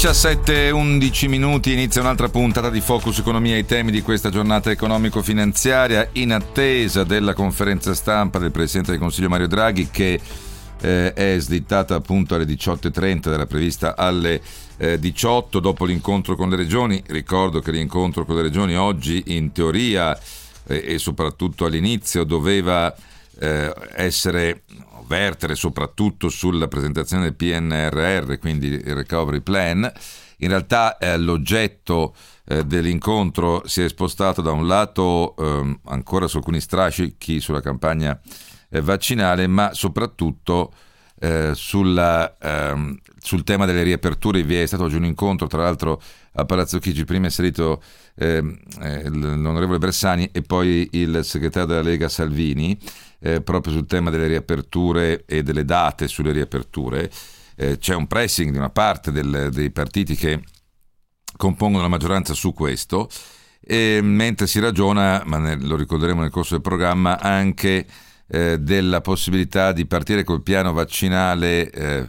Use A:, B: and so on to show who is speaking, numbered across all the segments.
A: 17-11 minuti inizia un'altra puntata di Focus Economia ai temi di questa giornata economico-finanziaria in attesa della conferenza stampa del Presidente del Consiglio Mario Draghi che eh, è slittata appunto alle 18.30, era prevista alle eh, 18 dopo l'incontro con le regioni. Ricordo che l'incontro con le regioni oggi in teoria eh, e soprattutto all'inizio doveva eh, essere vertere soprattutto sulla presentazione del PNRR, quindi il Recovery Plan. In realtà eh, l'oggetto eh, dell'incontro si è spostato da un lato eh, ancora su alcuni strascichi sulla campagna eh, vaccinale, ma soprattutto eh, sulla, ehm, sul tema delle riaperture. Vi è stato oggi un incontro, tra l'altro a Palazzo Chigi, prima è salito ehm, eh, l'onorevole Bersani e poi il segretario della Lega Salvini eh, proprio sul tema delle riaperture e delle date sulle riaperture. Eh, c'è un pressing di una parte del, dei partiti che compongono la maggioranza su questo, e mentre si ragiona, ma ne, lo ricorderemo nel corso del programma, anche eh, della possibilità di partire col piano vaccinale eh,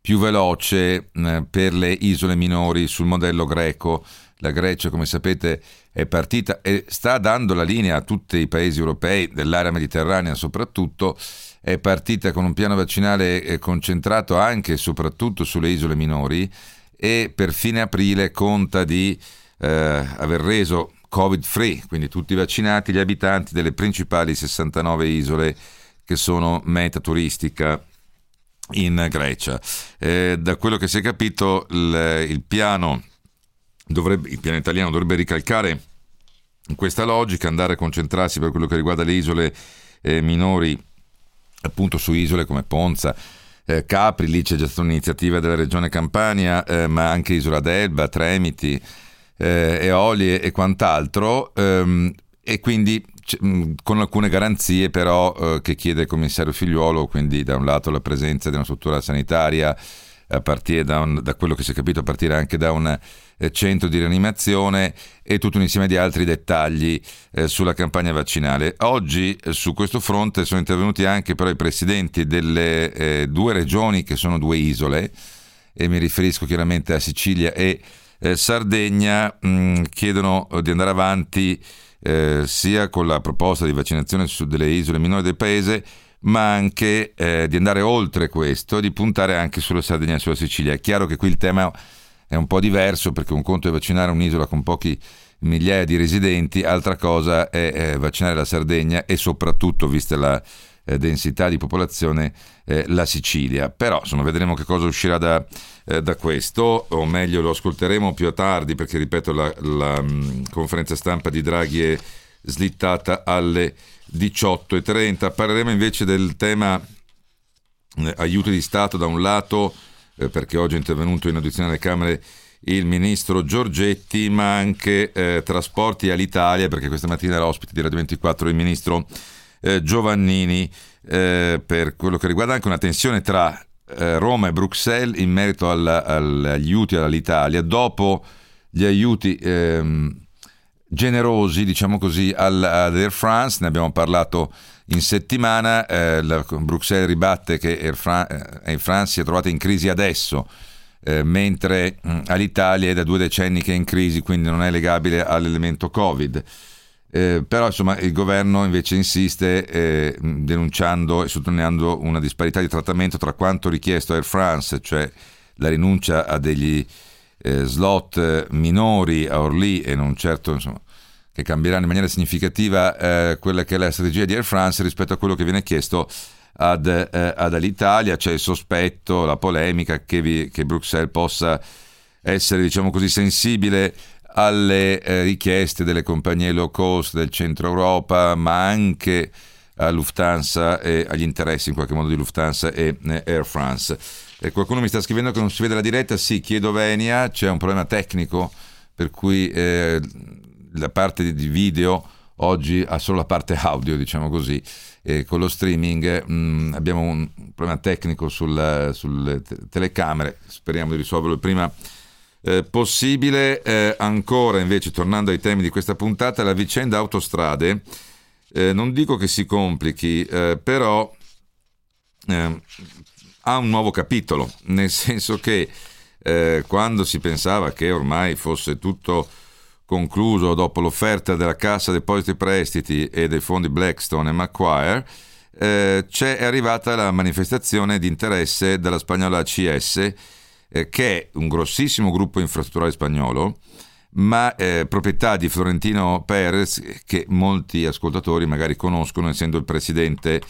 A: più veloce eh, per le isole minori sul modello greco la Grecia, come sapete, è partita e sta dando la linea a tutti i paesi europei, dell'area mediterranea soprattutto, è partita con un piano vaccinale eh, concentrato anche e soprattutto sulle isole minori e per fine aprile conta di eh, aver reso covid free, quindi tutti vaccinati gli abitanti delle principali 69 isole che sono meta turistica in Grecia. Eh, da quello che si è capito il, il piano dovrebbe, il piano italiano dovrebbe ricalcare questa logica, andare a concentrarsi per quello che riguarda le isole eh, minori, appunto su isole come Ponza, eh, Capri, lì c'è già stata un'iniziativa della regione Campania, eh, ma anche Isola d'Elba, Tremiti, eh, Eolie e quant'altro, ehm, e quindi mm, con alcune garanzie però eh, che chiede il commissario Figliuolo, quindi da un lato la presenza di una struttura sanitaria, a partire da, un, da quello che si è capito, a partire anche da un eh, centro di rianimazione e tutto un insieme di altri dettagli eh, sulla campagna vaccinale. Oggi eh, su questo fronte sono intervenuti anche però i presidenti delle eh, due regioni che sono due isole, e mi riferisco chiaramente a Sicilia e eh, Sardegna, mh, mm, chiedono di andare avanti sia con la proposta di vaccinazione su delle isole minori del paese, ma anche eh, di andare oltre questo e di puntare anche sulla Sardegna e sulla Sicilia. È chiaro che qui il tema è un po' diverso perché un conto è vaccinare un'isola con pochi migliaia di residenti, altra cosa è eh, vaccinare la Sardegna e soprattutto, vista la eh, densità di popolazione, eh, la Sicilia. Però insomma, vedremo che cosa uscirà da, eh, da, questo, o meglio lo ascolteremo più a tardi perché, ripeto, la, la mh, mm, conferenza stampa di Draghi è slittata alle 18.30. Parleremo invece del tema eh, aiuti di Stato da un lato, eh, perché oggi è intervenuto in audizione alle Camere il ministro Giorgetti, ma anche eh, trasporti all'Italia, perché questa mattina era ospite di Radio 24 il ministro eh, Giovannini, eh, per quello che riguarda anche una tensione tra eh, Roma e Bruxelles in merito alla, agli aiuti all'Italia, dopo gli aiuti... Ehm, generosi, diciamo così, ad Air France, ne abbiamo parlato in settimana, eh, la, Bruxelles ribatte che Air, Fran- eh, Air, France si è trovata in crisi adesso, eh, mentre mh, mm, all'Italia è da due decenni che è in crisi, quindi non è legabile all'elemento Covid. Eh, però insomma il governo invece insiste eh, denunciando e sottolineando una disparità di trattamento tra quanto richiesto a Air France, cioè la rinuncia a degli eh, slot minori a Orly e non certo insomma, che cambieranno in maniera significativa eh, quella che è la strategia di Air France rispetto a quello che viene chiesto ad, eh, ad Alitalia. C'è il sospetto, la polemica che, vi, che Bruxelles possa essere diciamo così sensibile alle eh, richieste delle compagnie low cost del centro Europa, ma anche a Lufthansa e agli interessi in qualche modo di Lufthansa e Air France. E qualcuno mi sta scrivendo che non si vede la diretta, sì, chiedo Venia, c'è un problema tecnico per cui eh, la parte di video oggi ha solo la parte audio, diciamo così, e con lo streaming mh, mm, abbiamo un problema tecnico sul, sulle telecamere, speriamo di risolverlo il prima eh, possibile. Eh, ancora invece, tornando ai temi di questa puntata, la vicenda autostrade, eh, non dico che si complichi, eh, però eh, ha un nuovo capitolo, nel senso che eh, quando si pensava che ormai fosse tutto concluso dopo l'offerta della Cassa Depositi e Prestiti e dei fondi Blackstone e Macquarie, eh, c'è arrivata la manifestazione di interesse della spagnola ACS, eh, che è un grossissimo gruppo infrastrutturale spagnolo, ma eh, proprietà di Florentino Perez, che molti ascoltatori magari conoscono, essendo il presidente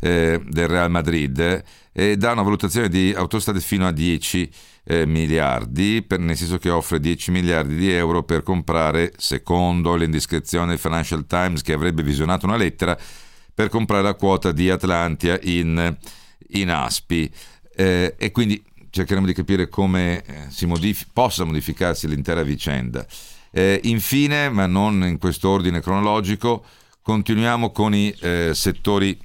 A: eh, del Real Madrid, e dà una valutazione di autostrade fino a 10 eh, miliardi, per, nel senso che offre 10 miliardi di euro per comprare, secondo l'indiscrezione del Financial Times che avrebbe visionato una lettera, per comprare la quota di Atlantia in, in Aspi. Eh, e quindi cercheremo di capire come eh, modif- possa modificarsi l'intera vicenda. Eh, infine, ma non in questo ordine cronologico, continuiamo con i eh, settori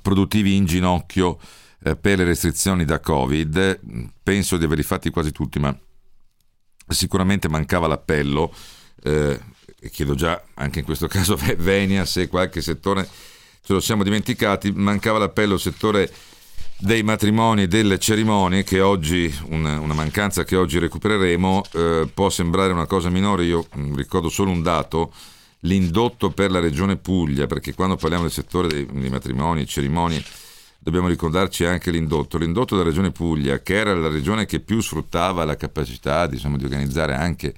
A: produttivi in ginocchio eh, per le restrizioni da Covid, penso di averli fatti quasi tutti, ma sicuramente mancava l'appello, eh, chiedo già anche in questo caso Venia se qualche settore ce lo siamo dimenticati, mancava l'appello al settore dei matrimoni e delle cerimonie che oggi, una, una mancanza che oggi recupereremo, eh, può sembrare una cosa minore, io ricordo solo un dato, l'indotto per la regione Puglia, perché quando parliamo del settore dei, dei matrimoni e cerimonie dobbiamo ricordarci anche l'indotto. L'indotto della regione Puglia, che era la regione che più sfruttava la capacità diciamo, di organizzare anche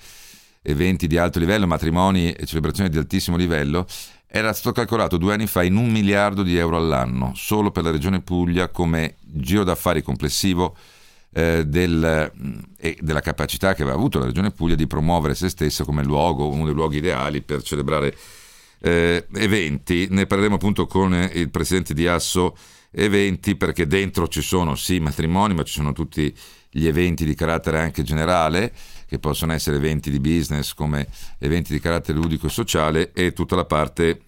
A: eventi di alto livello, matrimoni e celebrazioni di altissimo livello, era stato calcolato due anni fa in un miliardo di euro all'anno, solo per la regione Puglia come giro d'affari complessivo eh, del, e della capacità che aveva avuto la regione Puglia di promuovere se stessa come luogo, uno dei luoghi ideali per celebrare eh, eventi. Ne parleremo appunto con il presidente di Asso eventi perché dentro ci sono sì matrimoni ma ci sono tutti gli eventi di carattere anche generale che possono essere eventi di business come eventi di carattere ludico e sociale e tutta la parte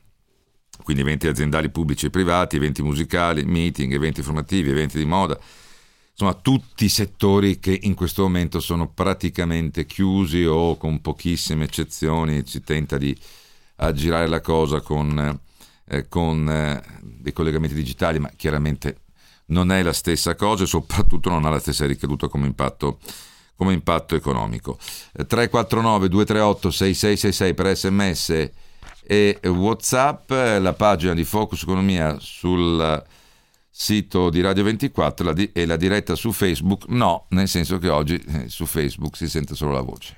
A: quindi eventi aziendali pubblici e privati, eventi musicali, meeting, eventi formativi, eventi di moda, insomma tutti i settori che in questo momento sono praticamente chiusi o con pochissime eccezioni si tenta di aggirare la cosa con eh, con eh, dei collegamenti digitali, ma chiaramente non è la stessa cosa e soprattutto non ha la stessa ricaduta come impatto, come impatto economico. 349 238 6666 per sms e whatsapp, la pagina di Focus Economia sul sito di Radio 24 e la diretta su Facebook no, nel senso che oggi eh, su Facebook si sente solo la voce.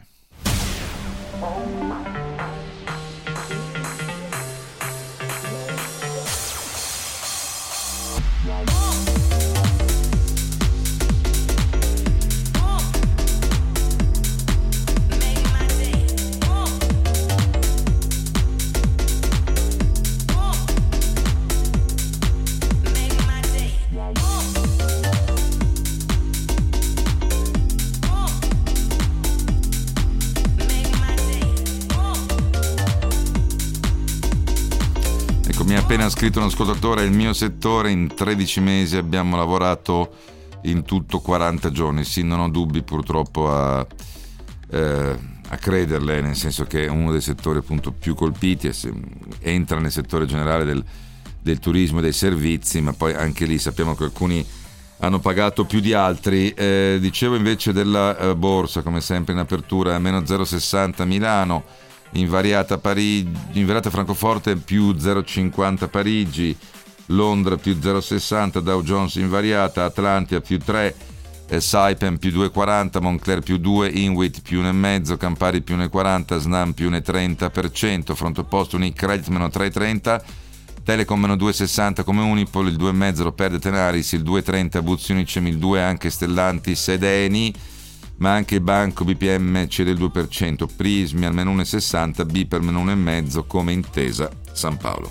A: Scritto un ascoltatore, il mio settore in 13 mesi abbiamo lavorato in tutto 40 giorni, sì non ho dubbi purtroppo a, eh, a crederle, nel senso che è uno dei settori appunto più colpiti, entra nel settore generale del, del turismo e dei servizi, ma poi anche lì sappiamo che alcuni hanno pagato più di altri. Eh, dicevo invece della eh, borsa, come sempre in apertura, meno 0,60 Milano invariata, Parigi, invariata Francoforte più 0,50 Parigi, Londra più 0,60, Dow Jones invariata, Atlantia più 3, eh, più 2,40, Moncler più 2, Inwit più 1,5, Campari più 1,40, Snam più 1,30%, fronte opposto Unicredit meno 3,30%, Telecom meno 2,60 come Unipol, il 2,5 lo perde Tenaris, il 2,30 Buzzi Unicem, il 2 anche Stellanti Sedeni, ma anche Banco BPM cede il 2%, Prismi almeno 1,60, B per meno 1,5 come intesa San Paolo.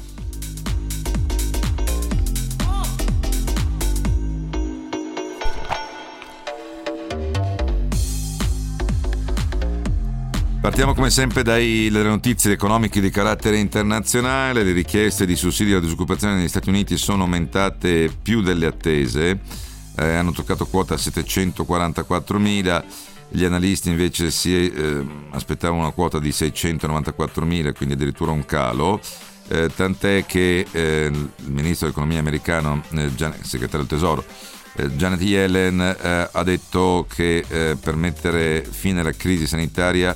A: Partiamo come sempre dalle notizie economiche di carattere internazionale, le richieste di sussidi alla disoccupazione negli Stati Uniti sono aumentate più delle attese eh, hanno toccato quota 744 mila. Gli analisti invece si eh, aspettavano una quota di 694 mila, quindi addirittura un calo. Eh, tant'è che eh, il ministro dell'economia americano, eh, Gian- segretario del tesoro, eh, Janet Yellen eh, ha detto che eh, per mettere fine alla crisi sanitaria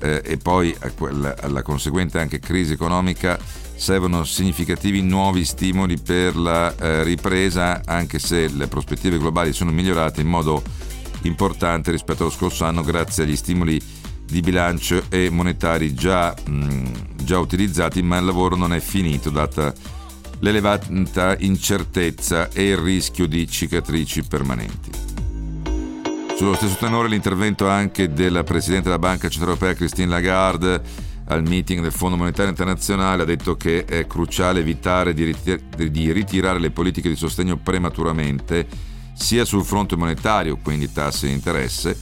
A: eh, e poi quella, alla conseguente anche crisi economica servono significativi nuovi stimoli per la eh, ripresa anche se le prospettive globali sono migliorate in modo importante rispetto allo scorso anno grazie agli stimoli di bilancio e monetari già, mh, già utilizzati ma il lavoro non è finito data l'elevata incertezza e il rischio di cicatrici permanenti. Sullo stesso tenore l'intervento anche della Presidente della Banca Centrale Europea Christine Lagarde al meeting del Fondo Monetario Internazionale ha detto che è cruciale evitare di, ritirare le politiche di sostegno prematuramente sia sul fronte monetario, quindi tasse di interesse,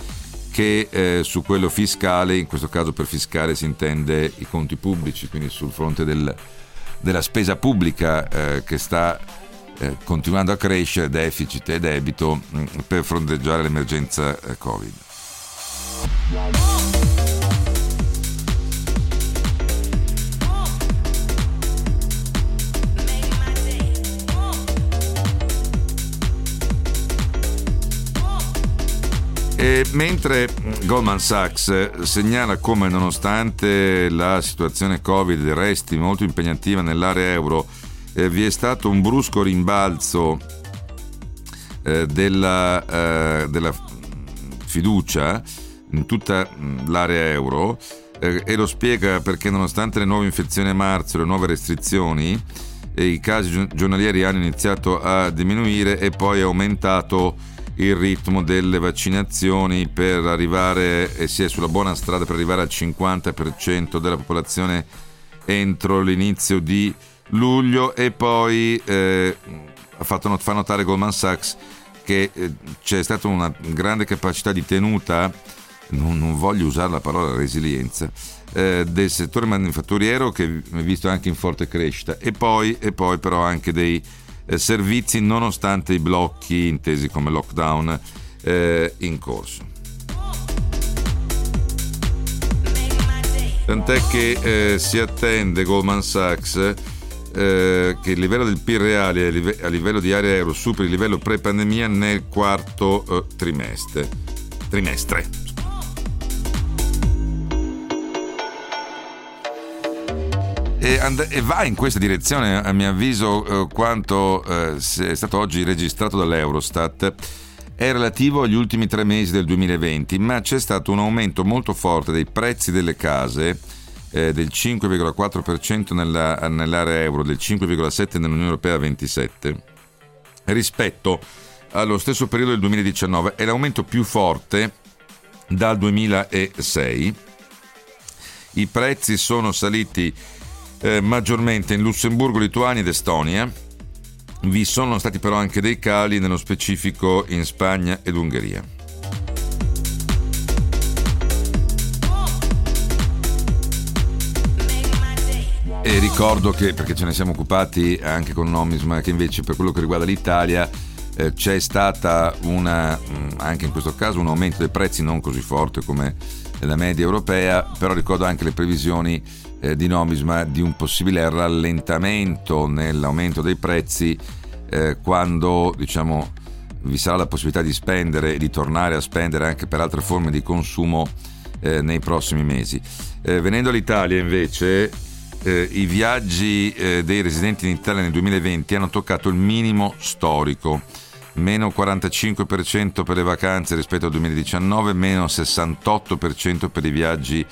A: che eh, su quello fiscale, in questo caso per fiscale si intende i conti pubblici, quindi sul fronte del, della spesa pubblica eh, che sta eh, continuando a crescere, deficit e debito, mh, mm, per fronteggiare l'emergenza eh, Covid. E mentre Goldman Sachs segnala come nonostante la situazione Covid resti molto impegnativa nell'area euro, eh, vi è stato un brusco rimbalzo eh, della, eh, della, fiducia in tutta mm, l'area euro eh, e lo spiega perché nonostante le nuove infezioni a marzo e le nuove restrizioni, eh, i casi giornalieri hanno iniziato a diminuire e poi è aumentato il ritmo delle vaccinazioni per arrivare e si è sulla buona strada per arrivare al 50% della popolazione entro l'inizio di luglio e poi eh, fatto not- fa notare Goldman Sachs che eh, c'è stata una grande capacità di tenuta, non, non voglio usare la parola resilienza, eh, del settore manifatturiero che è visto anche in forte crescita e poi, e poi però anche dei servizi nonostante i blocchi intesi come lockdown eh, in corso. Tant'è che eh, si attende Goldman Sachs eh, che il livello del PIL reale a livello di area euro superi il livello pre-pandemia nel quarto eh, trimestre. trimestre. E, and- e, va in questa direzione, a mio avviso, eh, quanto eh, è stato oggi registrato dall'Eurostat è relativo agli ultimi tre mesi del 2020, ma c'è stato un aumento molto forte dei prezzi delle case eh, del 5,4% nella, nell'area euro, del 5,7% nell'Unione Europea 27, rispetto allo stesso periodo del 2019. È l'aumento più forte dal 2006. I prezzi sono saliti eh, maggiormente in Lussemburgo, Lituania ed Estonia. Vi sono stati però anche dei cali, nello specifico in Spagna ed Ungheria. E ricordo che, perché ce ne siamo occupati anche con Nomisma, che invece per quello che riguarda l'Italia eh, c'è stata una, mm, anche in questo caso un aumento dei prezzi non così forte come la media europea, però ricordo anche le previsioni eh, di Nomisma di un possibile rallentamento nell'aumento dei prezzi eh, quando diciamo, vi sarà la possibilità di spendere e di tornare a spendere anche per altre forme di consumo eh, nei prossimi mesi. Eh, venendo all'Italia invece eh, i viaggi eh, dei residenti in Italia nel 2020 hanno toccato il minimo storico, meno 45% per le vacanze rispetto al 2019, meno 68% per i viaggi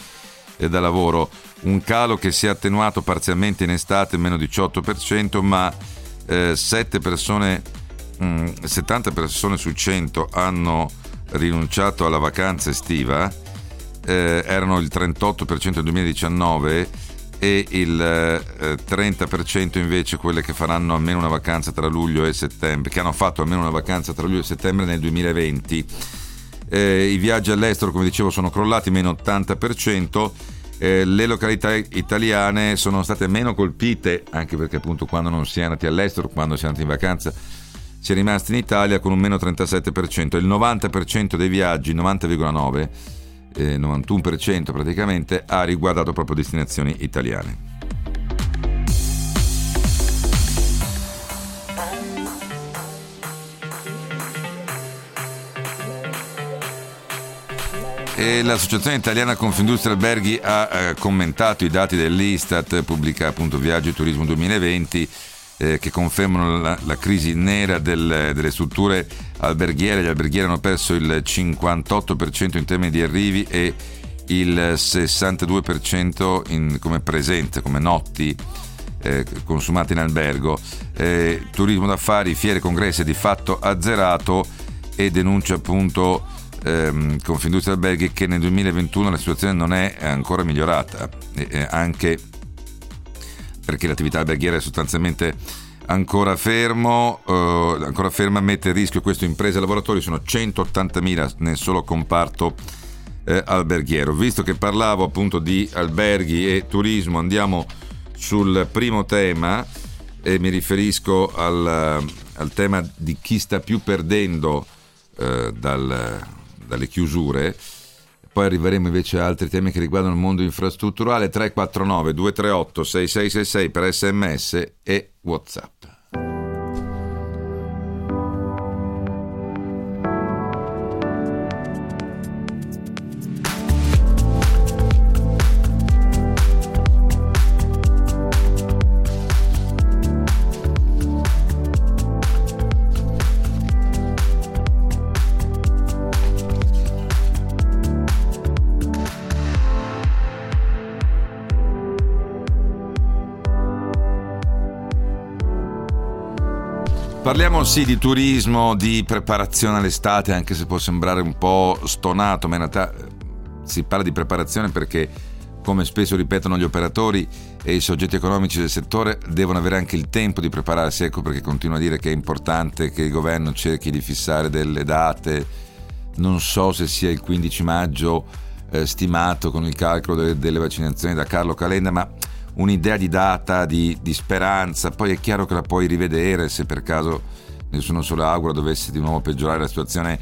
A: eh, da lavoro, un calo che si è attenuato parzialmente in estate, meno 18%, ma 7 eh, persone, mh, mm, 70 persone su 100 hanno rinunciato alla vacanza estiva, eh, erano il 38% nel 2019 e il eh, 30% invece quelle che faranno almeno una vacanza tra luglio e settembre, che hanno fatto almeno una vacanza tra luglio e settembre nel 2020. Eh, i viaggi all'estero, come dicevo, sono crollati meno 80%, eh, le località italiane sono state meno colpite, anche perché appunto quando non si è andati all'estero, quando si è andati in vacanza, si è rimasti in Italia con un meno 37%, il 90% dei viaggi, 90,9%, eh, 91% praticamente, ha riguardato proprio destinazioni italiane. E l'Associazione Italiana Confindustria Alberghi ha eh, commentato i dati dell'Istat, pubblica appunto Viaggio e Turismo 2020, eh, che confermano la, la crisi nera del, delle strutture alberghiere. Gli alberghieri hanno perso il 58% in termini di arrivi e il 62% in, come presenze, come notti eh, consumate in albergo. Eh, turismo d'affari, fiere, congressi di fatto azzerato e denuncia appunto ehm, Confindustria Alberghi che nel 2021 la situazione non è ancora migliorata, eh, anche perché l'attività alberghiera è sostanzialmente ancora fermo, eh, ancora ferma, mette a rischio questo imprese e lavoratori, sono 180.000 nel solo comparto eh, alberghiero. Visto che parlavo appunto di alberghi e turismo, andiamo sul primo tema e mi riferisco al, al tema di chi sta più perdendo eh, dal, dalle chiusure. Poi arriveremo invece a altri temi che riguardano il mondo infrastrutturale 349 238 6666 per sms e whatsapp. Parliamo sì di turismo, di preparazione all'estate, anche se può sembrare un po' stonato, ma in realtà eh, si parla di preparazione perché, come spesso ripetono gli operatori e i soggetti economici del settore, devono avere anche il tempo di prepararsi. Ecco perché continuo a dire che è importante che il governo cerchi di fissare delle date. Non so se sia il 15 maggio eh, stimato con il calcolo delle, delle vaccinazioni da Carlo Calenda, ma un'idea di data, di, di, speranza, poi è chiaro che la puoi rivedere se per caso nessuno se lo augura dovesse di nuovo peggiorare la situazione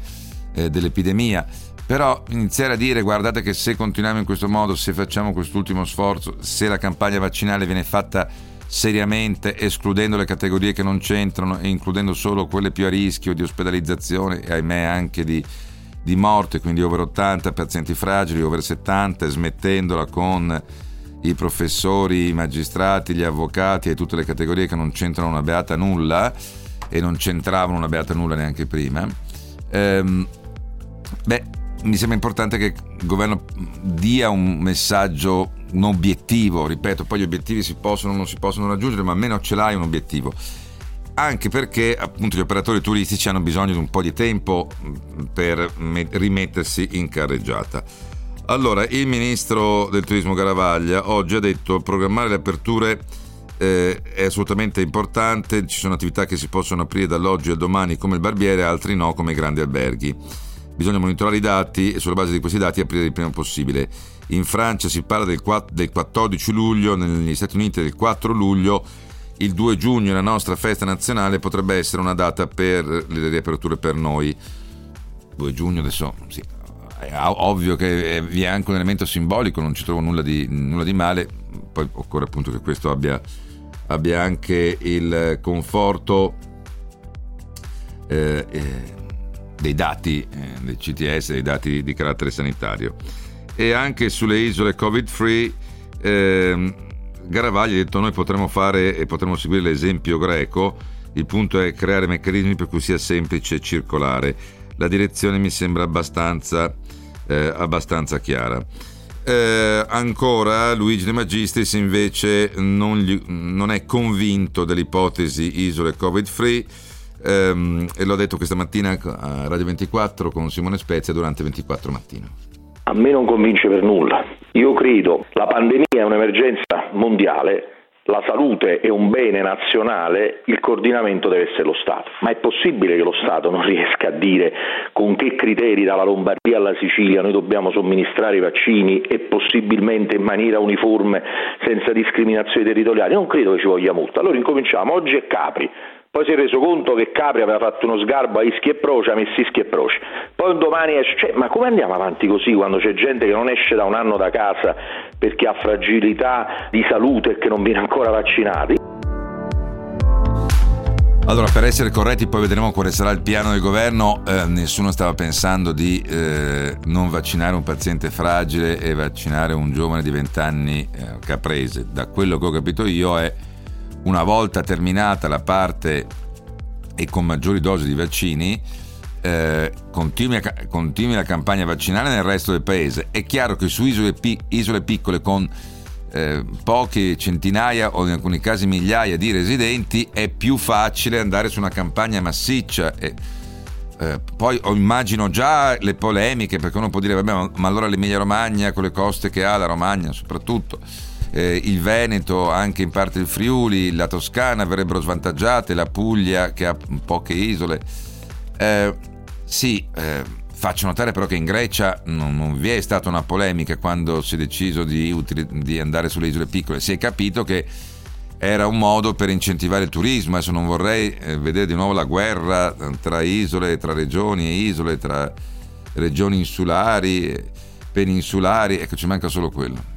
A: eh, dell'epidemia. Però iniziare a dire guardate che se continuiamo in questo modo, se facciamo quest'ultimo sforzo, se la campagna vaccinale viene fatta seriamente, escludendo le categorie che non c'entrano e includendo solo quelle più a rischio di ospedalizzazione e ahimè anche di, di morte, quindi over 80 pazienti fragili, over 70, smettendola con i professori, i magistrati, gli avvocati e tutte le categorie che non c'entrano una beata nulla e non c'entravano una beata nulla neanche prima. Ehm, beh, mi sembra importante che il governo dia un messaggio, un obiettivo, ripeto, poi gli obiettivi si possono o non si possono raggiungere, ma almeno ce l'hai un obiettivo. Anche perché appunto gli operatori turistici hanno bisogno di un po' di tempo per rimettersi in carreggiata. Allora, il ministro del turismo Garavaglia oggi ha detto programmare le aperture eh, è assolutamente importante, ci sono attività che si possono aprire dall'oggi al domani come il barbiere, altri no come i grandi alberghi. Bisogna monitorare i dati e sulla base di questi dati aprire il prima possibile. In Francia si parla del, 4, del 14 luglio, negli Stati Uniti del 4 luglio, il 2 giugno la nostra festa nazionale potrebbe essere una data per le riaperture per noi. 2 giugno adesso sì, è ovvio che vi è anche un elemento simbolico, non ci trovo nulla di, nulla di male, poi occorre appunto che questo abbia, abbia anche il conforto eh, eh, dei dati eh, del CTS, dei dati di carattere sanitario. E anche sulle isole covid-free ehm, Garavaglia ha detto noi potremmo fare e potremmo seguire l'esempio greco, il punto è creare meccanismi per cui sia semplice circolare. La direzione mi sembra abbastanza eh, abbastanza chiara. Eh, ancora Luigi De Magistris invece non, gli, non è convinto dell'ipotesi isole covid free ehm, e l'ho detto questa mattina a Radio 24 con Simone Spezia durante 24 mattino.
B: A me non convince per nulla. Io credo la pandemia è un'emergenza mondiale la salute è un bene nazionale, il coordinamento deve essere lo Stato. Ma è possibile che lo Stato non riesca a dire con che criteri dalla Lombardia alla Sicilia noi dobbiamo somministrare i vaccini e possibilmente in maniera uniforme, senza discriminazioni territoriali? Non credo che ci voglia molto. Allora incominciamo, oggi è Capri, poi si è reso conto che Capri aveva fatto uno sgarbo a Ischi e Proce, ha messo Ischi e Proce, poi un domani esce, cioè, ma come andiamo avanti così quando c'è gente che non esce da un anno da casa perché ha fragilità di salute e che non viene ancora vaccinati?
A: Allora, per essere corretti, poi vedremo quale sarà il piano del governo. Eh, nessuno stava pensando di eh, non vaccinare un paziente fragile e vaccinare un giovane di 20 anni eh, caprese. Da quello che ho capito io è una volta terminata la parte e con maggiori dosi di vaccini, eh, continui, continui, la campagna vaccinale nel resto del paese. È chiaro che su isole, isole piccole con eh, poche centinaia o in alcuni casi migliaia di residenti è più facile andare su una campagna massiccia. E, eh, poi immagino già le polemiche perché uno può dire vabbè ma allora l'Emilia Romagna con le coste che ha, la Romagna soprattutto eh, il Veneto, anche in parte il Friuli, la Toscana verrebbero svantaggiate, la Puglia che ha poche isole. Eh, sì, eh, faccio notare però che in Grecia non, non, vi è stata una polemica quando si è deciso di, di andare sulle isole piccole, si è capito che era un modo per incentivare il turismo. Adesso non vorrei eh, vedere di nuovo la guerra tra isole, tra regioni e isole, tra regioni insulari, peninsulari, ecco ci manca solo quello.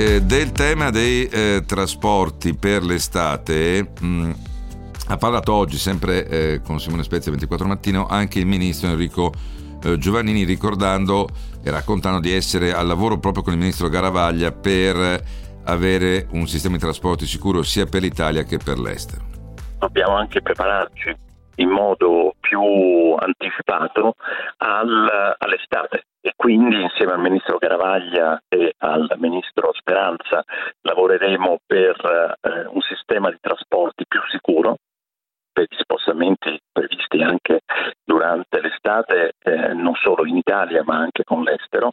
A: Eh, del tema dei eh, trasporti per l'estate mh, mm, ha parlato oggi, sempre eh, con Simone Spezia 24 mattino, anche il ministro Enrico eh, Giovannini ricordando e raccontando di essere al lavoro proprio con il ministro Garavaglia per avere un sistema di trasporti sicuro sia per l'Italia che per l'estero.
C: Dobbiamo anche prepararci in modo più anticipato al, all'estate e quindi insieme al ministro Caravaglia e al ministro Speranza lavoreremo per eh, un sistema di trasporti più sicuro per gli spostamenti previsti anche durante l'estate eh, non solo in Italia ma anche con l'estero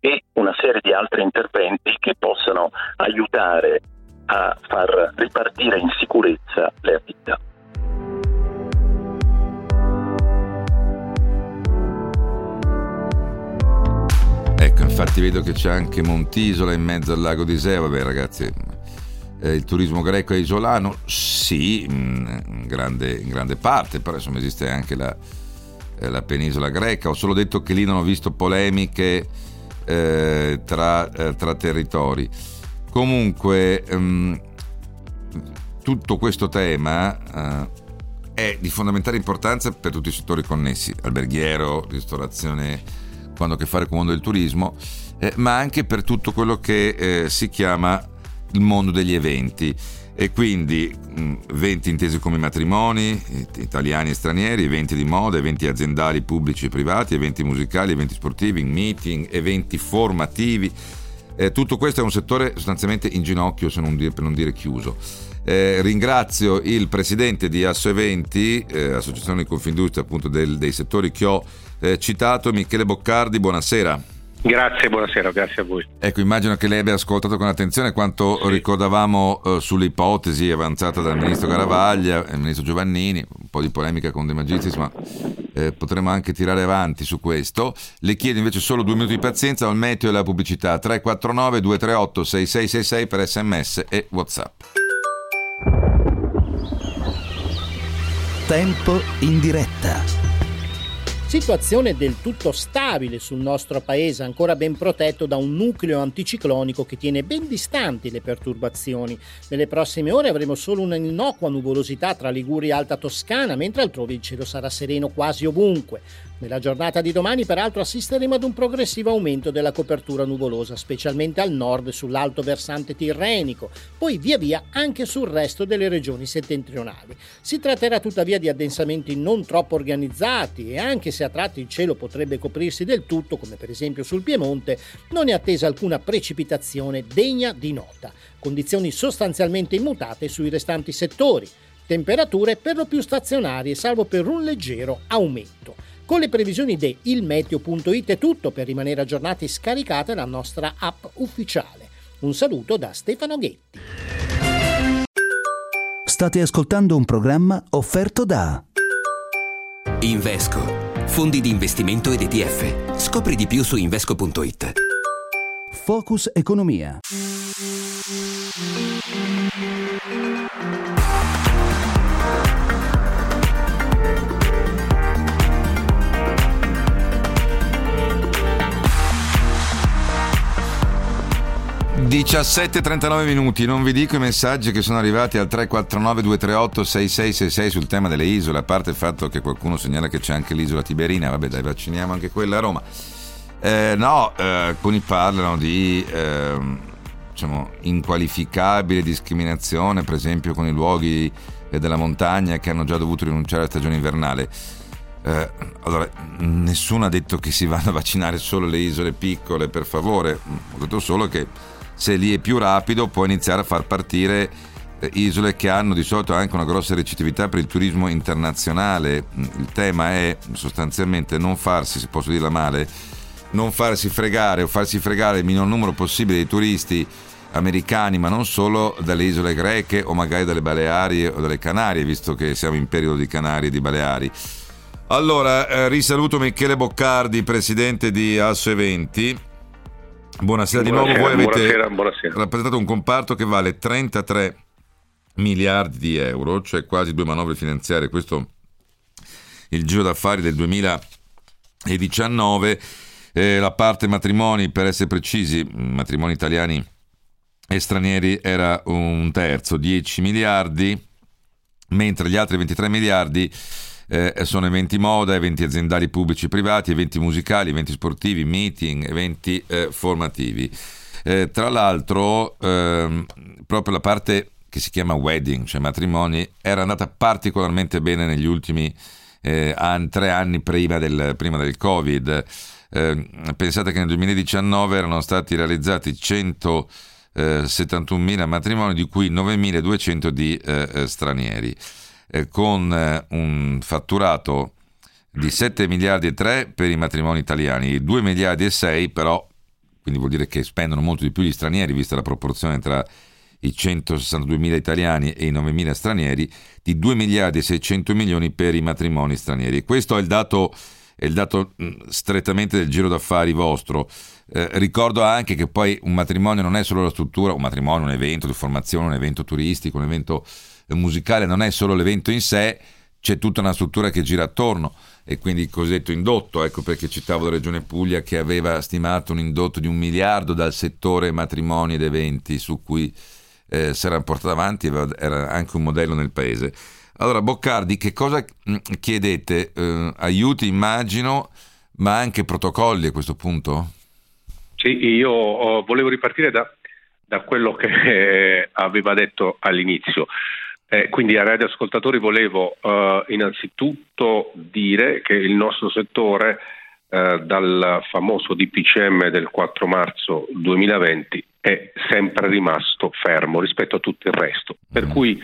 C: e una serie di altri interventi che possano aiutare a far ripartire in sicurezza le attività.
A: Infatti vedo che c'è anche Montisola in mezzo al lago di Iseo. Vabbè, ragazzi, eh, il turismo greco è isolano? Sì, in grande, in grande parte, però insomma esiste anche la, eh, la, penisola greca. Ho solo detto che lì non ho visto polemiche eh, tra, eh, tra, territori. Comunque, ehm, tutto questo tema eh, è di fondamentale importanza per tutti i settori connessi, alberghiero, ristorazione quando ha a che fare con il mondo del turismo, eh, ma anche per tutto quello che eh, si chiama il mondo degli eventi. E quindi mh, eventi intesi come matrimoni, italiani e stranieri, eventi di moda, eventi aziendali pubblici e privati, eventi musicali, eventi sportivi, meeting, eventi formativi. Eh, tutto questo è un settore sostanzialmente in ginocchio, non dire, per non dire chiuso. Eh, ringrazio il presidente di Asso Eventi, eh, Associazione di Confindustria appunto del, dei settori che ho eh, citato, Michele Boccardi, buonasera.
D: Grazie, buonasera, grazie a voi.
A: Ecco, immagino che lei abbia ascoltato con attenzione quanto sì. ricordavamo eh, sulle ipotesi avanzate dal ministro Garavaglia e il ministro Giovannini, un po' di polemica con De Magistris, ma eh, potremo anche tirare avanti su questo. Le chiedo invece solo due minuti di pazienza al meteo e alla pubblicità 349 238 6666 per sms e whatsapp.
E: Tempo in diretta.
F: Situazione del tutto stabile sul nostro paese, ancora ben protetto da un nucleo anticiclonico che tiene ben distanti le perturbazioni. Nelle prossime ore avremo solo una innocua nuvolosità tra Liguria e Alta Toscana, mentre altrove il cielo sarà sereno quasi ovunque. Nella giornata di domani, peraltro, assisteremo ad un progressivo aumento della copertura nuvolosa, specialmente al nord sull'alto versante tirrenico, poi via via anche sul resto delle regioni settentrionali. Si tratterà tuttavia di addensamenti non troppo organizzati e anche se a tratti il cielo potrebbe coprirsi del tutto, come per esempio sul Piemonte, non è attesa alcuna precipitazione degna di nota. Condizioni sostanzialmente immutate sui restanti settori. Temperature per lo più stazionarie, salvo per un leggero aumento. Con le previsioni di ilmeteo.it è tutto per rimanere aggiornati scaricate la nostra app ufficiale. Un saluto da Stefano Ghetti.
E: State ascoltando un programma offerto da
G: Invesco, fondi di investimento ed ETF. Scopri di più su invesco.it.
E: Focus Economia.
A: 17.39 minuti, non vi dico i messaggi che sono arrivati al 349-238-6666 sul tema delle isole, a parte il fatto che qualcuno segnala che c'è anche l'isola Tiberina, vabbè dai vacciniamo anche quella a Roma. Eh, no, eh, alcuni parlano di eh, diciamo, inqualificabile discriminazione, per esempio con i luoghi della montagna che hanno già dovuto rinunciare alla stagione invernale. Eh, allora, nessuno ha detto che si vanno a vaccinare solo le isole piccole, per favore, ho detto solo che se lì è più rapido può iniziare a far partire eh, isole che hanno di solito anche una grossa ricettività per il turismo internazionale. Il tema è sostanzialmente non farsi, se posso dirla male, non farsi fregare o farsi fregare il minor numero possibile di turisti americani, ma non solo dalle isole greche o magari dalle Baleari o dalle Canarie, visto che siamo in periodo di Canarie e di Baleari. Allora, eh, risaluto Michele Boccardi, presidente di Asso Eventi Buonasera, di nuovo. Voi avete buonasera, buonasera. rappresentato un comparto che vale 33 miliardi di euro, cioè quasi due manovre finanziarie. Questo il giro d'affari del 2019. Eh, la parte matrimoni, per essere precisi, matrimoni italiani e stranieri era un terzo, 10 miliardi, mentre gli altri 23 miliardi eh, sono eventi moda, eventi aziendali pubblici e privati, eventi musicali, eventi sportivi, meeting, eventi eh, formativi. Eh, tra l'altro, ehm, proprio la parte che si chiama wedding, cioè matrimoni, era andata particolarmente bene negli ultimi eh, anni, tre anni prima del, prima del Covid. Eh, pensate che nel 2019 erano stati realizzati 171.000 matrimoni, di cui 9.200 di eh, stranieri eh, con eh, un fatturato di 7 miliardi e 3 per i matrimoni italiani, 2 miliardi e 6 però, quindi vuol dire che spendono molto di più gli stranieri, vista la proporzione tra i 162 mila italiani e i 9 mila stranieri, di 2 miliardi e 600 milioni per i matrimoni stranieri. Questo è il dato, è il dato strettamente del giro d'affari vostro. Eh, ricordo anche che poi un matrimonio non è solo la struttura, un matrimonio, un evento di formazione, un evento turistico, un evento musicale non è solo l'evento in sé, c'è tutta una struttura che gira attorno e quindi il cosiddetto indotto, ecco perché citavo la Regione Puglia che aveva stimato un indotto di un miliardo dal settore matrimoni ed eventi su cui eh, si era portato avanti, era anche un modello nel paese. Allora Boccardi, che cosa mm, chiedete? Eh, aiuti immagino, ma anche protocolli a questo punto?
D: Sì, io oh, volevo ripartire da, da quello che aveva detto all'inizio. Eh, quindi ai radioascoltatori volevo eh, innanzitutto dire che il nostro settore eh, dal famoso DPCM del 4 marzo 2020 è sempre rimasto fermo rispetto a tutto il resto. Per mm. cui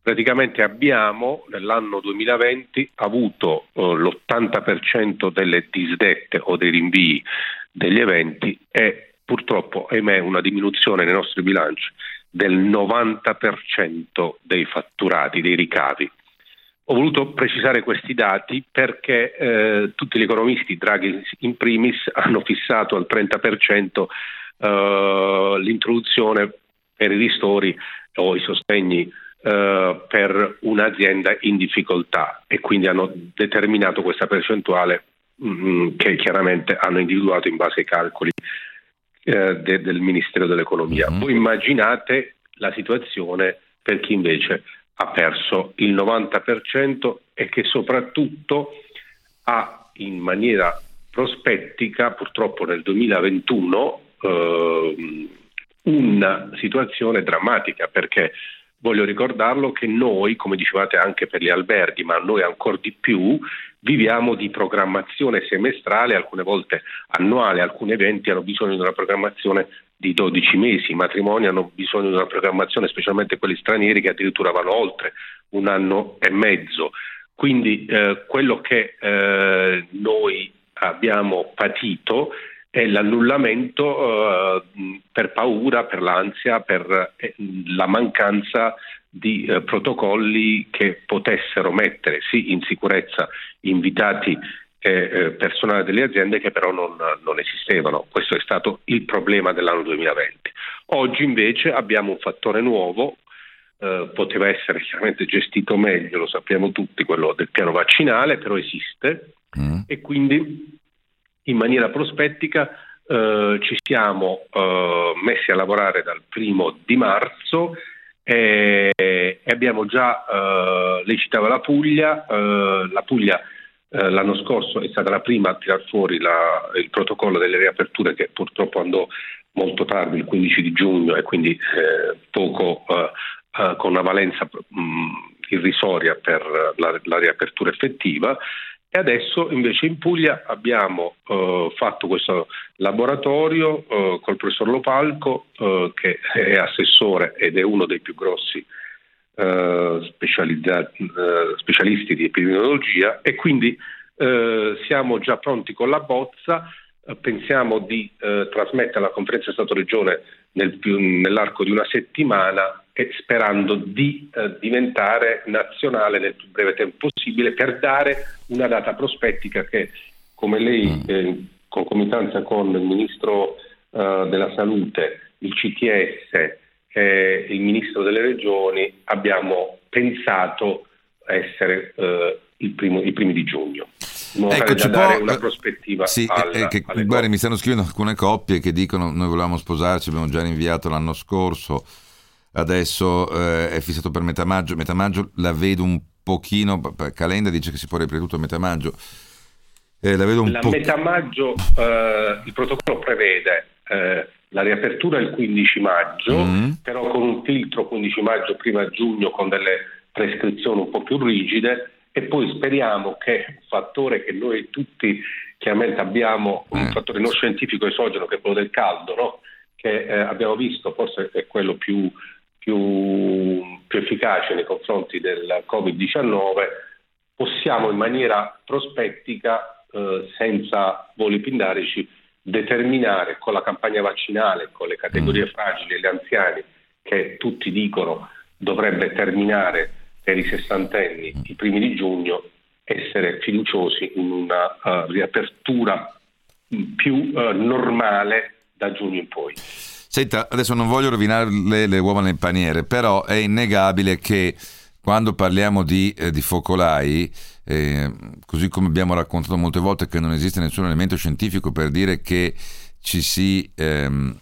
D: praticamente abbiamo nell'anno 2020 avuto eh, l'80% delle disdette o dei rinvii degli eventi e purtroppo, ahimè, una diminuzione nei nostri bilanci del 90% dei fatturati, dei ricavi. Ho voluto precisare questi dati perché eh, tutti gli economisti, Draghi in primis, hanno fissato al 30% eh, l'introduzione per i ristori o i sostegni eh, per un'azienda in difficoltà e quindi hanno determinato questa percentuale mh, mm, che chiaramente hanno individuato in base ai calcoli eh, de, del Ministero dell'Economia. Mm-hmm. Voi immaginate la situazione per chi invece ha perso il 90% e che soprattutto ha in maniera prospettica, purtroppo nel 2021, eh, una situazione drammatica perché voglio ricordarlo che noi, come dicevate anche per gli alberghi, ma noi ancora di più, viviamo di programmazione semestrale, alcune volte annuale, alcuni eventi hanno bisogno di una programmazione di 12 mesi, i matrimoni hanno bisogno di una programmazione, specialmente quelli stranieri che addirittura vanno oltre un anno e mezzo. Quindi eh, quello che eh, noi abbiamo patito è l'annullamento eh, per paura, per l'ansia, per eh, la mancanza di eh, protocolli che potessero mettere sì in sicurezza invitati eh, personale delle aziende che però non, non, esistevano. Questo è stato il problema dell'anno 2020. Oggi invece abbiamo un fattore nuovo, eh, poteva essere chiaramente gestito meglio, lo sappiamo tutti, quello del piano vaccinale, però esiste mm. e quindi in maniera prospettica eh, ci siamo eh, messi a lavorare dal primo di marzo e, abbiamo già, eh, lei citava la Puglia, eh, la Puglia eh, l'anno scorso è stata la prima a tirar fuori la, il protocollo delle riaperture che purtroppo andò molto tardi, il 15 di giugno, e quindi eh, poco eh, eh con una valenza mh, irrisoria per la, la, riapertura effettiva. E adesso invece in Puglia abbiamo eh, fatto questo laboratorio eh, col professor Lopalco, che è assessore ed è uno dei più grossi eh, specialisti di epidemiologia e quindi eh, siamo già pronti con la bozza, eh, pensiamo di eh, trasmettere alla conferenza Stato-Regione nel nell'arco di una settimana sperando di eh, diventare nazionale nel più breve tempo possibile per dare una data prospettica che, come lei, mm. eh, in concomitanza con il Ministro della Salute, il CTS, eh, il Ministro delle Regioni abbiamo pensato essere eh, il primo, i primi di giugno.
A: Ecco, ci può, una prospettiva sì, alla, che, guardi, mi stanno scrivendo alcune coppie che dicono noi volevamo sposarci, abbiamo già rinviato l'anno scorso, adesso eh, è fissato per metà maggio, metà maggio la vedo un pochino, Calenda dice che si può riaprire tutto a metà maggio,
D: eh, la vedo un po'... metà maggio eh, il protocollo prevede eh, la riapertura il 15 maggio, mm. però con un filtro 15 maggio prima giugno con delle prescrizioni un po' più rigide e poi speriamo che un fattore che noi tutti chiaramente abbiamo, un mm. fattore non scientifico esogeno che è quello del caldo, no? che eh, abbiamo visto forse è quello più, più, più efficace nei confronti del Covid-19, possiamo in maniera prospettica, eh, senza voli pindarici, determinare con la campagna vaccinale, con le categorie mm. fragili e gli anziani, che tutti dicono dovrebbe terminare per i sessantenni i primi di giugno, essere fiduciosi in una uh, riapertura più uh, normale da giugno in poi.
A: Senta, adesso non voglio rovinare le, uova nel paniere, però è innegabile che quando parliamo di, eh, di focolai, eh, così come abbiamo raccontato molte volte che non esiste nessun elemento scientifico per dire che ci si ehm,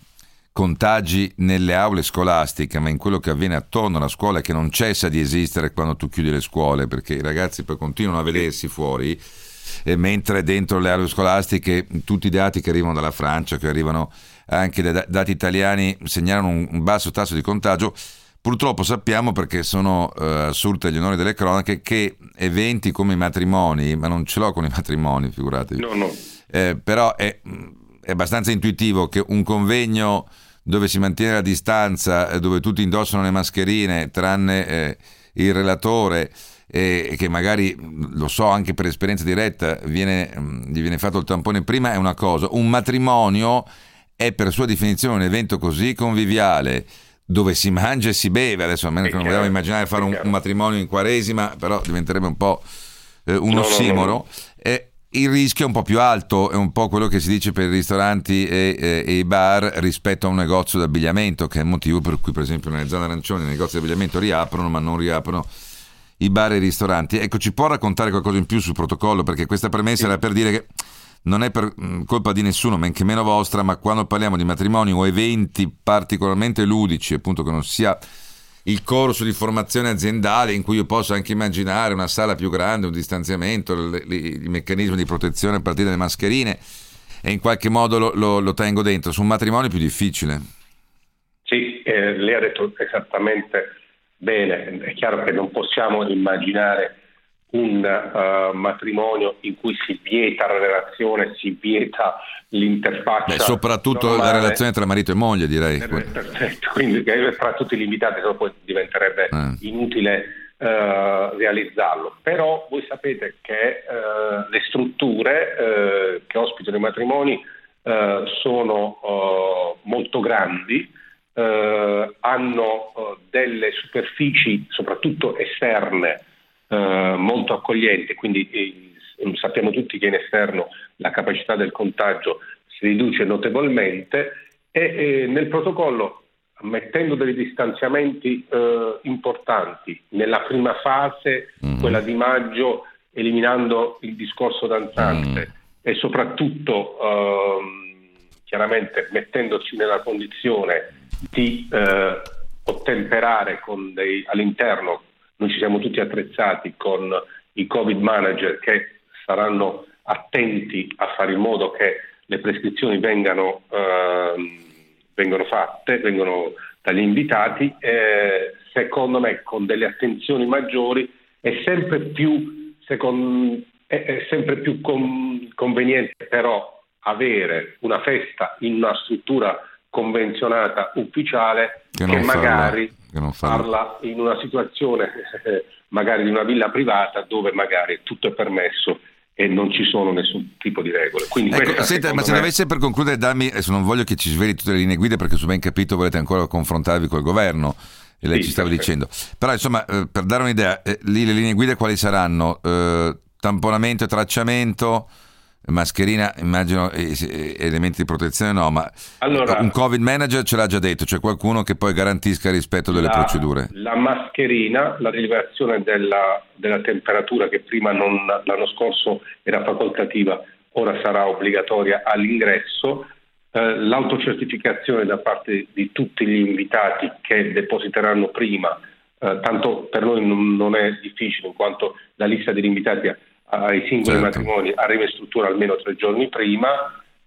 A: contagi nelle aule scolastiche, ma in quello che avviene attorno alla scuola che non cessa di esistere quando tu chiudi le scuole, perché i ragazzi poi continuano a vedersi fuori, mentre dentro le aule scolastiche tutti i dati che arrivano dalla Francia, che arrivano anche dai dati italiani, segnalano un, basso tasso di contagio Purtroppo sappiamo, perché sono uh, assurte gli onori delle cronache, che eventi come i matrimoni, ma non ce l'ho con i matrimoni, figuratevi. No, no. Eh, però è, è, abbastanza intuitivo che un convegno dove si mantiene la distanza, eh, dove tutti indossano le mascherine, tranne eh, il relatore, e che magari, lo so anche per esperienza diretta, viene, gli viene fatto il tampone prima, è una cosa. Un matrimonio è per sua definizione un evento così conviviale dove si mangia e si beve, adesso a meno che non vogliamo immaginare fare un, un, matrimonio in quaresima, però diventerebbe un po' eh, un no, ossimoro. No, no, eh, il rischio è un po' più alto, è un po' quello che si dice per i ristoranti e, e, e i bar rispetto a un negozio d'abbigliamento, che è il motivo per cui per esempio nelle zone arancioni i negozi di abbigliamento riaprono, ma non riaprono i bar e i ristoranti. Ecco, ci può raccontare qualcosa in più sul protocollo? Perché questa premessa sì. era per dire che non è per mm, colpa di nessuno, men che meno vostra, ma quando parliamo di matrimoni o eventi particolarmente ludici, appunto che non sia il corso di formazione aziendale in cui io posso anche immaginare una sala più grande, un distanziamento, i meccanismi di protezione a partire dalle mascherine e in qualche modo lo, lo, lo tengo dentro. Su un matrimonio è più difficile.
D: Sì, eh, lei ha detto esattamente bene, è chiaro che non possiamo immaginare un uh, matrimonio in cui si vieta la relazione, si vieta l'interfaccia.
A: Beh, soprattutto normale. la relazione tra marito e moglie, direi.
D: Perfetto, quindi tra tutti gli invitati poi diventerebbe eh. inutile uh, eh, realizzarlo. Però voi sapete che eh, le strutture eh, che ospitano i matrimoni eh, sono eh, molto grandi, hanno delle superfici, soprattutto esterne, molto accoglienti, quindi sappiamo tutti che in esterno la capacità del contagio si riduce notevolmente e nel protocollo mettendo dei distanziamenti eh, importanti nella prima fase, mm-hmm. quella di maggio, eliminando il discorso danzante mm-hmm. e soprattutto ehm, chiaramente mettendoci nella condizione di eh, ottemperare dei, all'interno, noi ci siamo tutti attrezzati con i Covid manager che saranno attenti a fare in modo che le prescrizioni vengano eh, vengono fatte, vengono dagli invitati, eh, secondo me con delle attenzioni maggiori è sempre più, secondo, è, è sempre più con, conveniente però avere una festa in una struttura convenzionata ufficiale che, che magari farla, che farla in una situazione eh, magari di una villa privata dove magari tutto è permesso e non ci sono nessun tipo di regole. Quindi
A: ecco, senta, ma se me... dovesse per concludere darmi, adesso non voglio che ci sveli tutte le linee guida perché se ben capito volete ancora confrontarvi col governo e lei sì, ci stava perfetto. dicendo, però insomma eh, per dare un'idea, eh, lì le linee guida quali saranno? Eh, tamponamento e tracciamento? Mascherina, immagino elementi di protezione no, ma allora, un Covid manager ce l'ha già detto, cioè qualcuno che poi garantisca il rispetto delle
D: la,
A: procedure.
D: La mascherina, la rilevazione della, della temperatura che prima non, l'anno scorso era facoltativa, ora sarà obbligatoria all'ingresso, eh, l'autocertificazione da parte di tutti gli invitati che depositeranno prima, eh, tanto per noi non, non è difficile in quanto la lista degli invitati ai singoli certo. matrimoni arriva in struttura almeno tre giorni prima,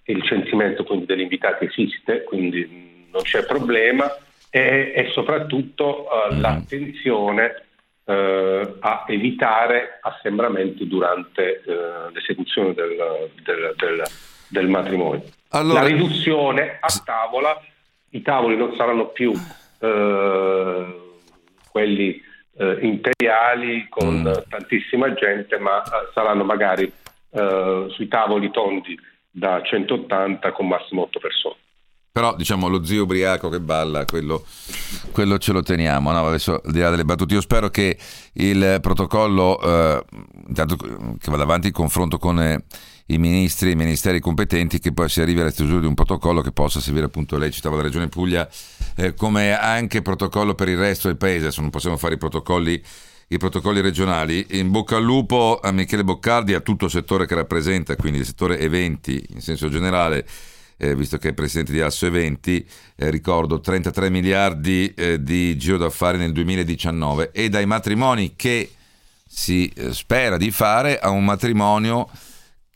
D: il censimento quindi degli invitati esiste, quindi non c'è problema e, e soprattutto uh, mm. l'attenzione uh, a evitare assembramenti durante uh, l'esecuzione del, del, del, del matrimonio. Allora... La riduzione a tavola, i tavoli non saranno più quelli eh, imperiali con mm. tantissima gente, ma eh, saranno magari eh, sui tavoli tondi da 180 con massimo 8 persone.
A: Però diciamo lo zio ubriaco che balla, quello, quello ce lo teniamo. No? Adesso al di là delle battute, io spero che il protocollo, eh, intanto che vada avanti il confronto con eh, i ministri e i ministeri competenti, che poi si arrivi alla stesura di un protocollo che possa servire appunto, lei citava la Regione Puglia, eh, come anche protocollo per il resto del paese. Adesso non possiamo fare i protocolli i protocolli regionali. In bocca al lupo a Michele Boccardi, a tutto il settore che rappresenta, quindi il settore eventi in senso generale, eh, visto che è presidente di Asso Eventi, eh, ricordo 33 miliardi eh, di giro d'affari nel 2019 e dai matrimoni che si eh, spera di fare a un matrimonio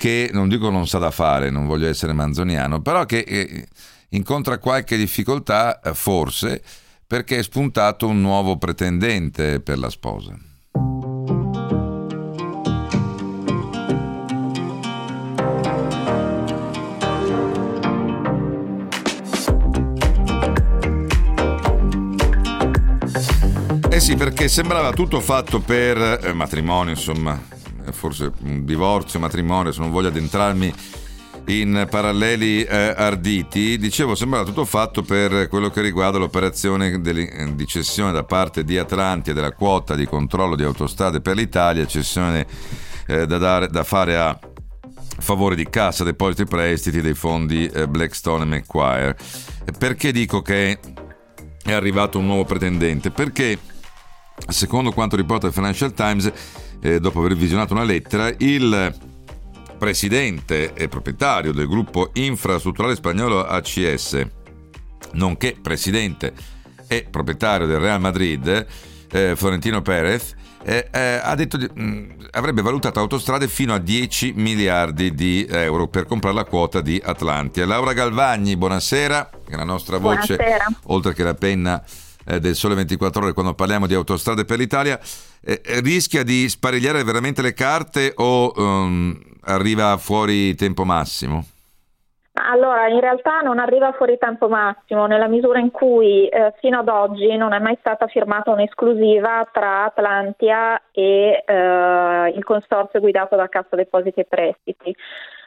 A: che non dico non sa da fare, non voglio essere manzoniano, però che eh, incontra qualche difficoltà eh, forse perché è spuntato un nuovo pretendente per la sposa. sì, perché sembrava tutto fatto per eh, matrimonio, insomma, eh, forse un divorzio, matrimonio, se non voglio addentrarmi in paralleli eh, arditi, dicevo sembrava tutto fatto per quello che riguarda l'operazione eh, di cessione da parte di Atlantia della quota di controllo di autostrade per l'Italia, cessione eh, da, dare, da, fare a favore di Cassa Depositi e Prestiti dei fondi eh, Blackstone e Macquarie. Perché dico che è arrivato un nuovo pretendente? Perché Secondo quanto riporta il Financial Times, eh, dopo aver visionato una lettera, il presidente e proprietario del gruppo infrastrutturale spagnolo ACS, nonché presidente e proprietario del Real Madrid, eh, Florentino Perez, eh, eh, ha detto che mm, avrebbe valutato autostrade fino a 10 miliardi di euro per comprare la quota di Atlantia. Laura Galvagni, buonasera, che è la nostra voce, buonasera. oltre che la penna eh, del Sole 24 Ore quando parliamo di autostrade per l'Italia, eh, eh, rischia di sparigliare veramente le carte o um, arriva fuori tempo massimo?
H: Allora, in realtà non arriva fuori tempo massimo, nella misura in cui eh, fino ad oggi non è mai stata firmata un'esclusiva tra Atlantia e eh, il consorzio guidato da Cassa Depositi e Prestiti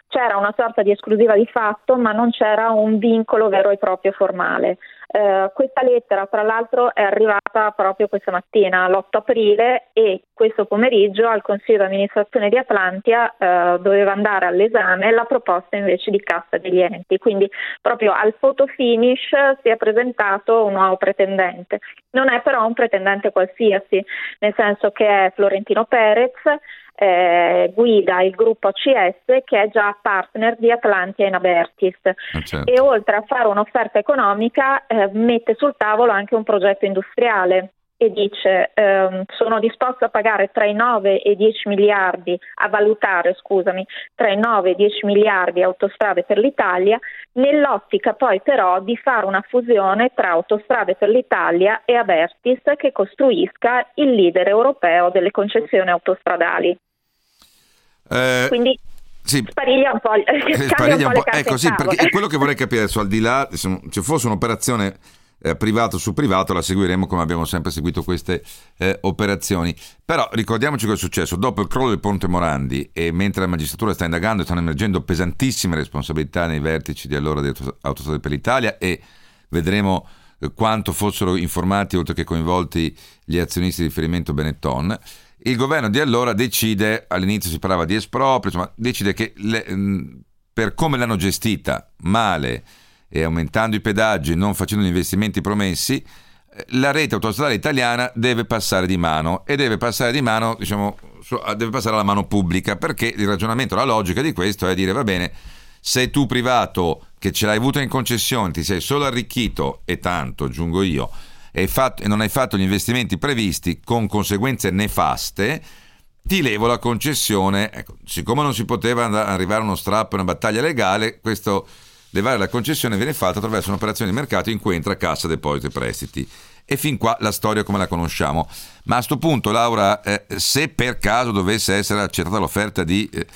H: c'era una sorta di esclusiva di fatto, ma non c'era un vincolo vero e proprio formale. Eh, questa lettera, tra l'altro, è arrivata proprio questa mattina, l'8 aprile, e questo pomeriggio al Consiglio di amministrazione di Atlantia eh, doveva andare all'esame la proposta invece di cassa degli enti. Quindi proprio al photo finish si è presentato un nuovo pretendente. Non è però un pretendente qualsiasi, nel senso che è Florentino Perez, eh, guida il gruppo ACS che è già partner di Atlantia in Abertis ah, certo. e oltre a fare un'offerta economica eh, mette sul tavolo anche un progetto industriale e dice ehm, sono disposto a pagare tra i 9 e i 10 miliardi, a valutare scusami, tra i 9 e i 10 miliardi autostrade per l'Italia, nell'ottica poi però di fare una fusione tra autostrade per l'Italia e Abertis che costruisca il leader europeo delle concessioni autostradali. Eh... Quindi sì. Spariglia un po', eh, spariglia un po',
A: ecco sì, perché quello che vorrei capire adesso al di là se ci fosse un'operazione eh, privato su privato, la seguiremo come abbiamo sempre seguito queste eh, operazioni. Però ricordiamoci cosa è successo. Dopo il crollo del ponte Morandi e mentre la magistratura sta indagando stanno emergendo pesantissime responsabilità nei vertici di allora di Autostrade per l'Italia e vedremo eh, quanto fossero informati oltre che coinvolti gli azionisti di riferimento Benetton. Il governo di allora decide, all'inizio si parlava di esproprio, insomma, decide che le, per come l'hanno gestita male, e aumentando i pedaggi, non facendo gli investimenti promessi, eh, la rete autostradale italiana deve passare di mano e deve passare di mano, diciamo, deve passare alla mano pubblica, perché il ragionamento, la logica di questo è dire va bene, se tu privato che ce l'hai avuto in concessione, ti sei solo arricchito e tanto, aggiungo io, e, fatto, e non hai fatto gli investimenti previsti con conseguenze nefaste, ti levo la concessione. Ecco, siccome non si poteva arrivare a uno strappo, una battaglia legale, questo levare la concessione viene fatta attraverso un'operazione di mercato in cui entra cassa, depositi e prestiti. E fin qua la storia come la conosciamo. Ma a questo punto, Laura, eh, se per caso dovesse essere accettata l'offerta di, eh,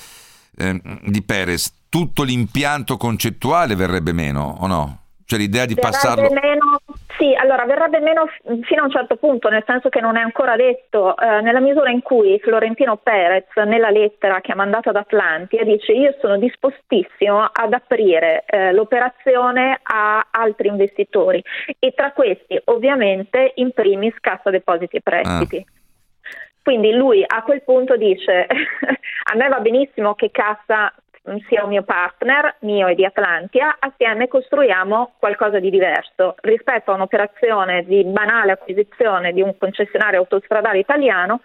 A: eh, di Perez, tutto l'impianto concettuale verrebbe meno o no? Cioè l'idea di
H: verrebbe
A: passarlo...
H: Meno, sì, allora verrebbe meno fino a un certo punto, nel senso che non è ancora detto, eh, nella misura in cui Florentino Perez nella lettera che ha mandato ad Atlantia dice io sono dispostissimo ad aprire eh, l'operazione a altri investitori e tra questi ovviamente in primis Cassa Depositi e Prestiti. Ah. Quindi lui a quel punto dice a me va benissimo che Cassa sia un mio partner, mio e di Atlantia, assieme costruiamo qualcosa di diverso rispetto a un'operazione di banale acquisizione di un concessionario autostradale italiano,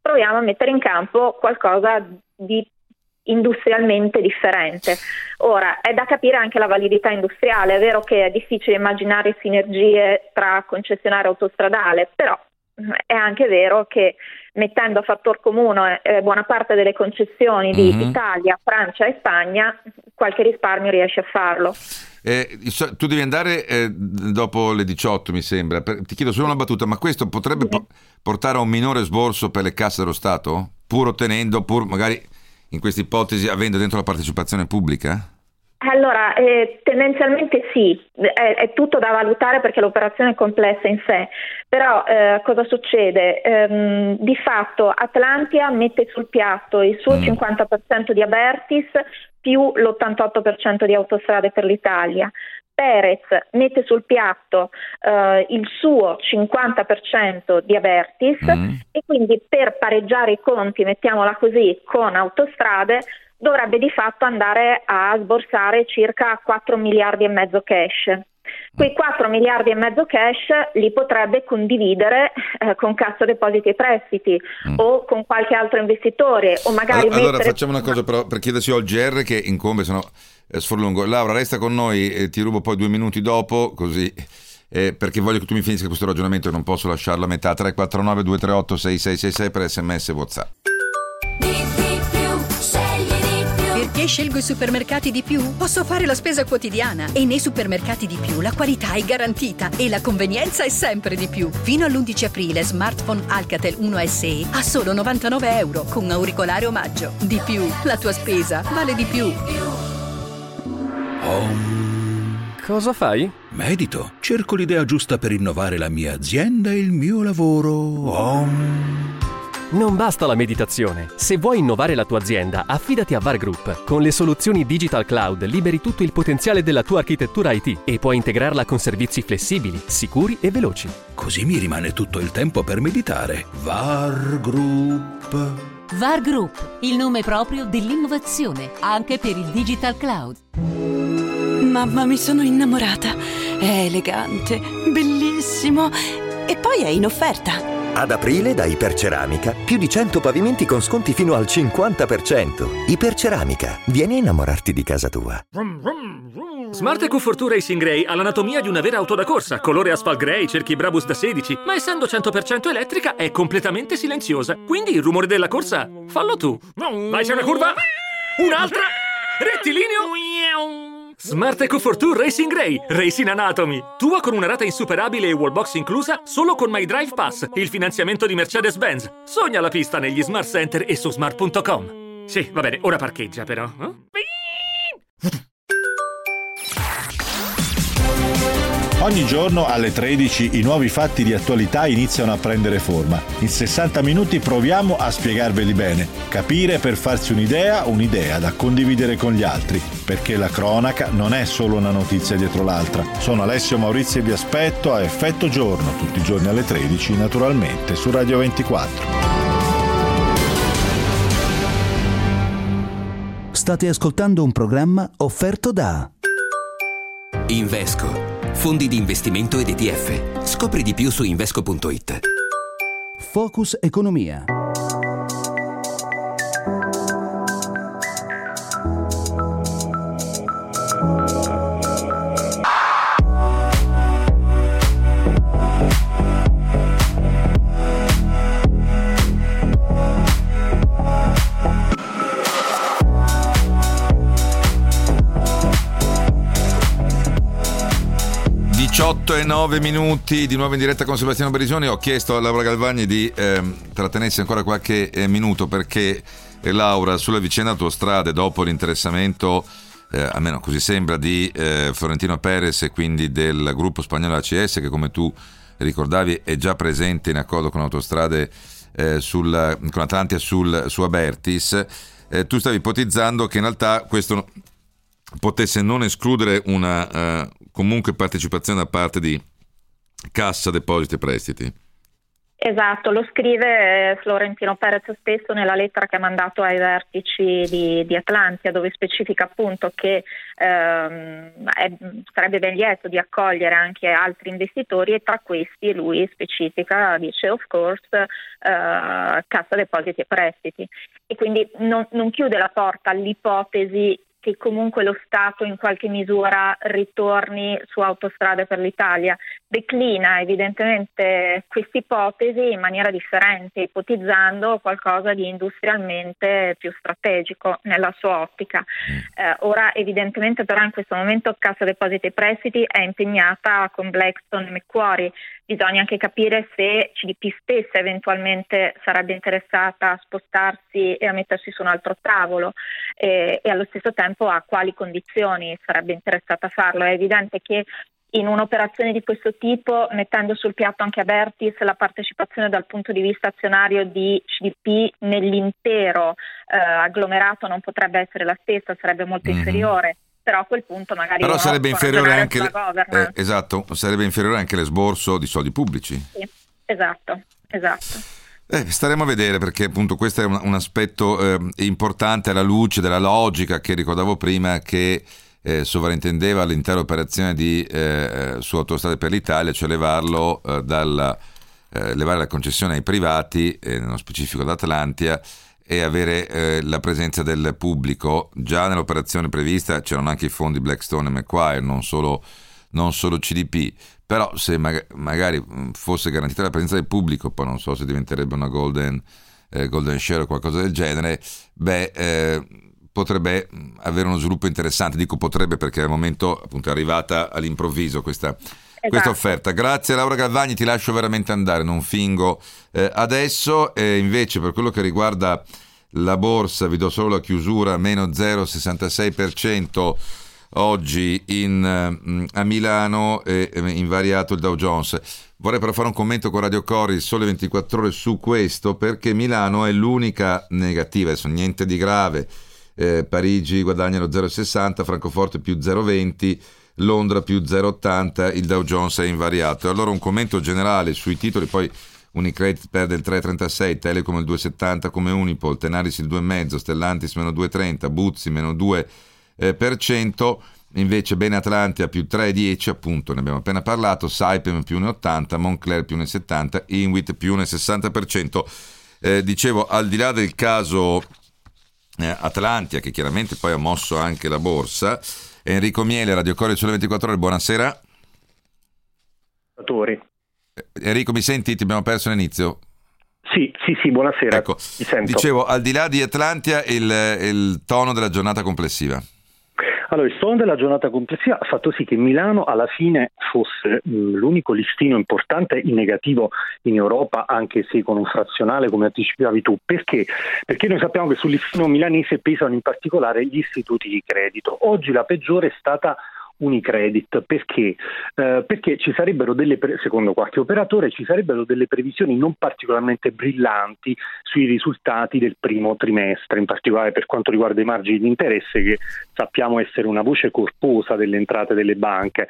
H: proviamo a mettere in campo qualcosa di industrialmente differente. Ora, è da capire anche la validità industriale, è vero che è difficile immaginare sinergie tra concessionario autostradale, però è anche vero che mettendo a fattor comune eh, buona parte delle concessioni di mm-hmm. Italia, Francia e Spagna, qualche risparmio riesce a farlo.
A: Eh, tu devi andare eh, dopo le 18, mi sembra. Per, ti chiedo solo una battuta, ma questo potrebbe po- portare a un minore sborso per le casse dello Stato? Pur ottenendo, pur magari in questa ipotesi avendo dentro la partecipazione pubblica?
H: Allora, eh, tendenzialmente sì, è, è, tutto da valutare perché l'operazione è complessa in sé, però eh, cosa succede? Ehm, di fatto Atlantia mette sul piatto il suo mm. 50% di Abertis più l'88% di autostrade per l'Italia. Perez mette sul piatto eh, il suo 50% di Abertis mm. e quindi per pareggiare i conti, mettiamola così, con autostrade dovrebbe di fatto andare a sborsare circa 4 miliardi e mezzo cash. Quei 4 miliardi e mezzo cash li potrebbe condividere eh, con Cassa Depositi e Prestiti mm. o con qualche altro investitore o magari
A: allora, allora facciamo una cosa però per chiedersi al GR che incombe se no eh, sforlungo. Laura resta con noi e ti rubo poi due minuti dopo così eh, perché voglio che tu mi finisca questo ragionamento e non posso lasciarlo a metà 349 238 6666 per sms e whatsapp
I: perché scelgo i supermercati di più? Posso fare la spesa quotidiana e nei supermercati di più la qualità è garantita e la convenienza è sempre di più. Fino all'11 aprile smartphone Alcatel 1 SE a solo 99 euro con auricolare omaggio. Di più, la tua spesa vale di più.
J: Om.
K: Cosa fai?
J: Medito. Cerco l'idea giusta per innovare la mia azienda e il mio lavoro. Om.
K: Non basta la meditazione. Se vuoi innovare la tua azienda, affidati a VAR Group. Con le soluzioni Digital Cloud liberi tutto il potenziale della tua architettura IT e puoi integrarla con servizi flessibili, sicuri e veloci.
J: Così mi rimane tutto il tempo per meditare. VAR Group.
L: VAR Group, il nome proprio dell'innovazione, anche per il Digital Cloud.
M: Mamma, mi sono innamorata. È elegante, bellissimo e poi è in offerta.
N: Ad aprile da Iperceramica più di 100 pavimenti con sconti fino al 50%. Iperceramica, vieni a innamorarti di casa tua.
O: Smart EQ4 Racing Grey ha l'anatomia di una vera auto da corsa, colore asphalt grey, cerchi Brabus da 16, ma essendo 100% elettrica è completamente silenziosa. Quindi il rumore della corsa fallo tu. Vai c'è una curva? Un'altra? Rettilineo? Smart EcoFortwo Racing Ray, Racing Anatomy. Tua con una rata insuperabile e wallbox inclusa solo con My Drive Pass, il finanziamento di Mercedes-Benz. Sogna la pista negli smart center e su smart.com. Sì, va bene, ora parcheggia però. Eh?
P: Ogni giorno alle 13 i nuovi fatti di attualità iniziano a prendere forma. In 60 minuti proviamo a spiegarveli bene, capire per farsi un'idea, un'idea da condividere con gli altri, perché la cronaca non è solo una notizia dietro l'altra. Sono Alessio Maurizio e vi aspetto a Effetto Giorno, tutti i giorni alle 13, naturalmente, su Radio 24.
E: State ascoltando un programma offerto da
G: Invesco, fondi di investimento ed ETF. Scopri di più su invesco.it.
E: Focus Economia.
A: E 9 minuti di nuovo in diretta con Sebastiano Berisoni. Ho chiesto a Laura Galvani di eh, trattenersi ancora qualche eh, minuto perché eh, Laura, sulla vicenda autostrade, dopo l'interessamento, eh, almeno così sembra, di eh, Florentino Perez e quindi del gruppo spagnolo ACS, che come tu ricordavi è già presente in accordo con autostrade eh, sul, con Atlantia sul, su Abertis, tu stavi ipotizzando che in realtà questo potesse non escludere una comunque partecipazione da parte di Cassa Depositi e Prestiti.
H: Esatto, lo scrive eh, Florentino Perez stesso nella lettera che ha mandato ai vertici di, di Atlantia, dove specifica appunto che ehm, è, sarebbe ben lieto di accogliere anche altri investitori e tra questi lui specifica, dice of course, eh, Cassa Depositi e Prestiti. E quindi non, non chiude la porta all'ipotesi che comunque lo Stato in qualche misura ritorni su autostrade per l'Italia. Declina evidentemente questa ipotesi in maniera differente, ipotizzando qualcosa di industrialmente più strategico nella sua ottica. Mm. Eh, ora evidentemente però in questo momento Cassa Depositi e Prestiti è impegnata con Blackstone e Macquarie bisogna anche capire se CDP stessa eventualmente sarebbe interessata a spostarsi e a mettersi su un altro tavolo e, e allo stesso tempo a quali condizioni sarebbe interessata a farlo. È evidente che in un'operazione di questo tipo, mettendo sul piatto anche Abertis la partecipazione dal punto di vista azionario di CDP nell'intero eh, agglomerato non potrebbe essere la stessa, sarebbe molto mm-hmm. inferiore. Però a quel punto magari
A: però sarebbe inferiore anche le, eh, esatto, sarebbe inferiore anche l'esborso di soldi pubblici.
H: Sì, esatto, esatto.
A: Eh, staremo a vedere perché appunto questo è un, un aspetto eh, importante alla luce della logica che ricordavo prima che eh, sovrintendeva l'intera operazione di, eh, su Autostrade per l'Italia, cioè levarlo eh, dalla, eh, levare la concessione ai privati, nello specifico ad Atlantia, e avere eh, la presenza del pubblico. Già nell'operazione prevista c'erano anche i fondi Blackstone e Macquarie, non solo, non solo CDP. Però se mag- magari fosse garantita la presenza del pubblico, poi non so se diventerebbe una golden, eh, golden share o qualcosa del genere, beh, eh, potrebbe mm, avere uno sviluppo interessante. Dico potrebbe perché al momento appunto è arrivata all'improvviso questa esatto. questa offerta. Grazie Laura Galvagni, ti lascio veramente andare, non fingo eh, adesso. E invece per quello che riguarda la borsa, vi do solo la chiusura, meno 0,66%. oggi in, mm, a Milano è invariato il Dow Jones. Vorrei però fare un commento con Radio Cori, sole 24 ore su questo, perché Milano è l'unica negativa, adesso niente di grave. Eh, Parigi guadagna lo 0,60, Francoforte più 0,20, Londra più 0,80, il Dow Jones è invariato. Allora un commento generale sui titoli, poi Unicredit perde il 3,36, Telecom il 2,70 come Unipol, Tenaris il 2,5, Stellantis meno 2,30, Buzzi meno 2%, eh, per cento, invece Bene Atlantia più 3,10 appunto, ne abbiamo appena parlato, Saipem più 1,80, Moncler più 1,70, Inwit più 1,60%. Eh, dicevo, al di là del caso Atlantia, che chiaramente poi ha mosso anche la borsa, Enrico Miele, Radio Corre sulle 24 ore, buonasera. Enrico, mi senti? Ti abbiamo perso all'inizio.
Q: Sì, sì, sì, buonasera.
A: Ecco, dicevo, al di là di Atlantia, il, il tono della giornata complessiva.
Q: Allora, il tono della giornata complessiva ha fatto sì che Milano alla fine fosse mh, l'unico listino importante in negativo in Europa, anche se con un frazionale come anticipavi tu. Perché? Perché noi sappiamo che sul listino milanese pesano in particolare gli istituti di credito. Oggi la peggiore è stata Unicredit perché? Eh, perché ci sarebbero delle, secondo qualche operatore, ci sarebbero delle previsioni non particolarmente brillanti sui risultati del primo trimestre, in particolare per quanto riguarda i margini di interesse che sappiamo essere una voce corposa delle entrate delle banche.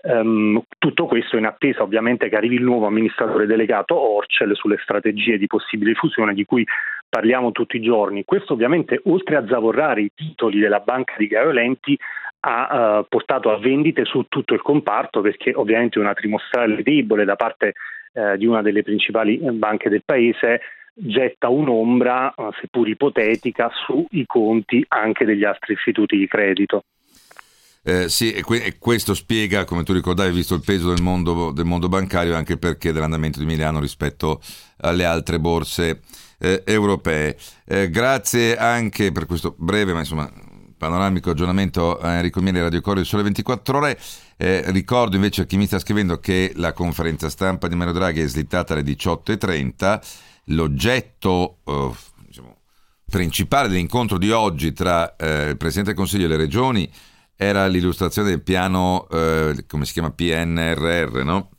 Q: Um, tutto questo in attesa ovviamente che arrivi il nuovo amministratore delegato Orcel sulle strategie di possibile fusione di cui parliamo tutti i giorni. Questo ovviamente oltre a zavorrare i titoli della banca di Gaio Lenti ha uh, portato a vendite su tutto il comparto perché ovviamente una trimestrale debole da parte uh, di una delle principali banche del paese getta un'ombra, uh, seppur ipotetica, sui conti anche degli altri istituti di credito.
A: Eh, sì, e, que- e, questo spiega, come tu ricordavi, visto il peso del mondo, del mondo bancario, anche perché dell'andamento di Milano rispetto alle altre borse eh, europee. Eh, grazie anche per questo breve, ma insomma panoramico aggiornamento a Enrico Miele, Radio Corriere Sole 24 Ore. Eh, ricordo invece a chi mi sta scrivendo che la conferenza stampa di Mario Draghi è slittata alle 18.30. L'oggetto eh, diciamo, principale dell'incontro di oggi tra eh, il Presidente del Consiglio e le regioni era l'illustrazione del piano, eh, come si chiama, PNRR, no?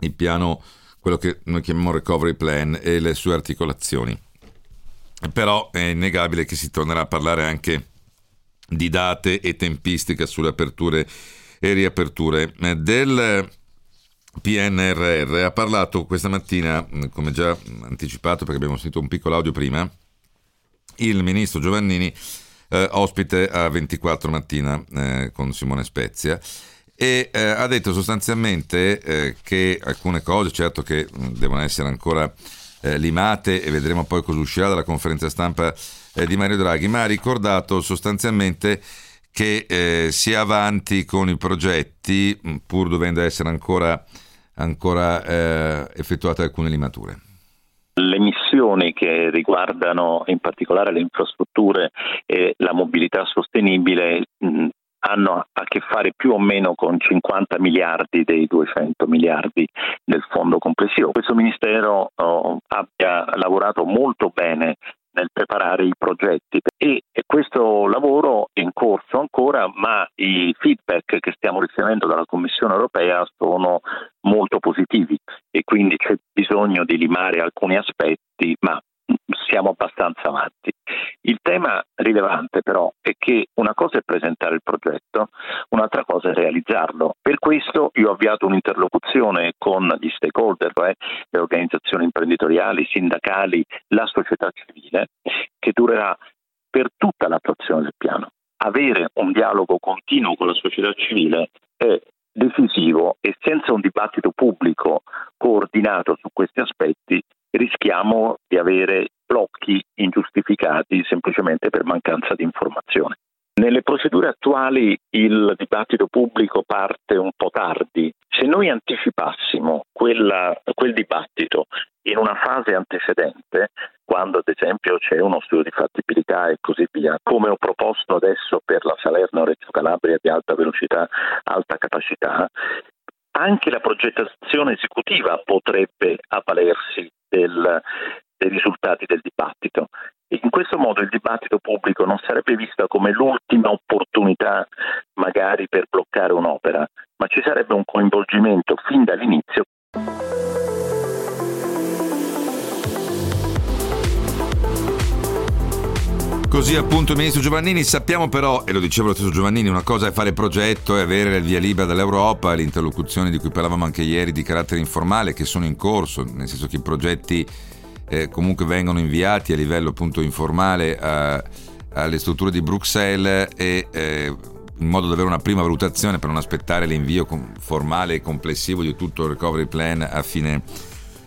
A: Il piano, quello che noi chiamiamo Recovery Plan e le sue articolazioni. Però è innegabile che si tornerà a parlare anche di date e tempistica sulle aperture e riaperture. Del PNRR ha parlato questa mattina, come già anticipato perché abbiamo sentito un piccolo audio prima, il ministro Giovannini, eh, ospite a 24 mattina eh, con Simone Spezia e eh, ha detto sostanzialmente eh, che alcune cose, certo che devono essere ancora eh, limate e vedremo poi cosa uscirà dalla conferenza stampa eh, di Mario Draghi, ma ha ricordato sostanzialmente che eh, sia avanti con i progetti, pur dovendo essere ancora, ancora eh, effettuate alcune limature.
C: Le missioni che riguardano in particolare le infrastrutture e la mobilità sostenibile mh, hanno a che fare più o meno con 50 miliardi dei 200 miliardi del fondo complessivo. Questo Ministero oh, abbia lavorato molto bene nel preparare i progetti. E, questo lavoro è in corso ancora, ma i feedback che stiamo ricevendo dalla Commissione europea sono molto positivi e quindi c'è bisogno di limare alcuni aspetti, ma siamo abbastanza avanti. Il tema rilevante però è che una cosa è presentare il progetto, un'altra cosa è realizzarlo. Per questo io ho avviato un'interlocuzione con gli stakeholder, cioè le organizzazioni imprenditoriali, sindacali, la società civile, che durerà per tutta l'attuazione del piano. Avere un dialogo continuo con la società civile è decisivo e senza un dibattito pubblico coordinato su questi aspetti rischiamo di avere blocchi ingiustificati semplicemente per mancanza di informazione. Nelle procedure attuali il dibattito pubblico parte un po' tardi. Se noi anticipassimo quella, quel dibattito in una fase antecedente, quando ad esempio c'è uno studio di fattibilità e così via, come ho proposto adesso per la Salerno-Reggio Calabria di alta velocità, alta capacità, anche la progettazione esecutiva potrebbe avvalersi del, dei risultati del dibattito. In questo modo il dibattito pubblico non sarebbe visto come l'ultima opportunità magari per bloccare un'opera, ma ci sarebbe un coinvolgimento fin dall'inizio.
A: Così appunto il ministro Giovannini, sappiamo però, e lo diceva lo stesso Giovannini, una cosa è fare progetto e avere il via libera dall'Europa, le interlocuzioni di cui parlavamo anche ieri di carattere informale che sono in corso, nel senso che i progetti eh, comunque vengono inviati a livello appunto informale a, alle strutture di Bruxelles e eh, in modo da avere una prima valutazione per non aspettare l'invio formale e complessivo di tutto il recovery plan a fine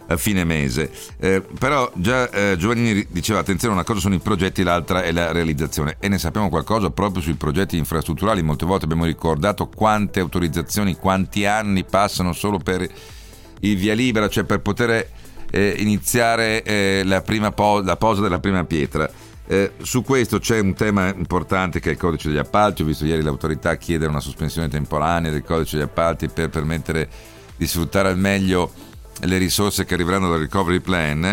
A: a fine mese. Eh, però già eh, Giovannini diceva attenzione, una cosa sono i progetti, l'altra è la realizzazione e ne sappiamo qualcosa proprio sui progetti infrastrutturali. Molte volte abbiamo ricordato quante autorizzazioni, quanti anni passano solo per il via libera, cioè per poter eh, iniziare eh, la, po- la posa della prima pietra. Eh, su questo c'è un tema importante che è il codice degli appalti. Ho visto ieri l'autorità chiedere una sospensione temporanea del codice degli appalti per permettere di sfruttare al meglio le risorse che arriveranno dal recovery plan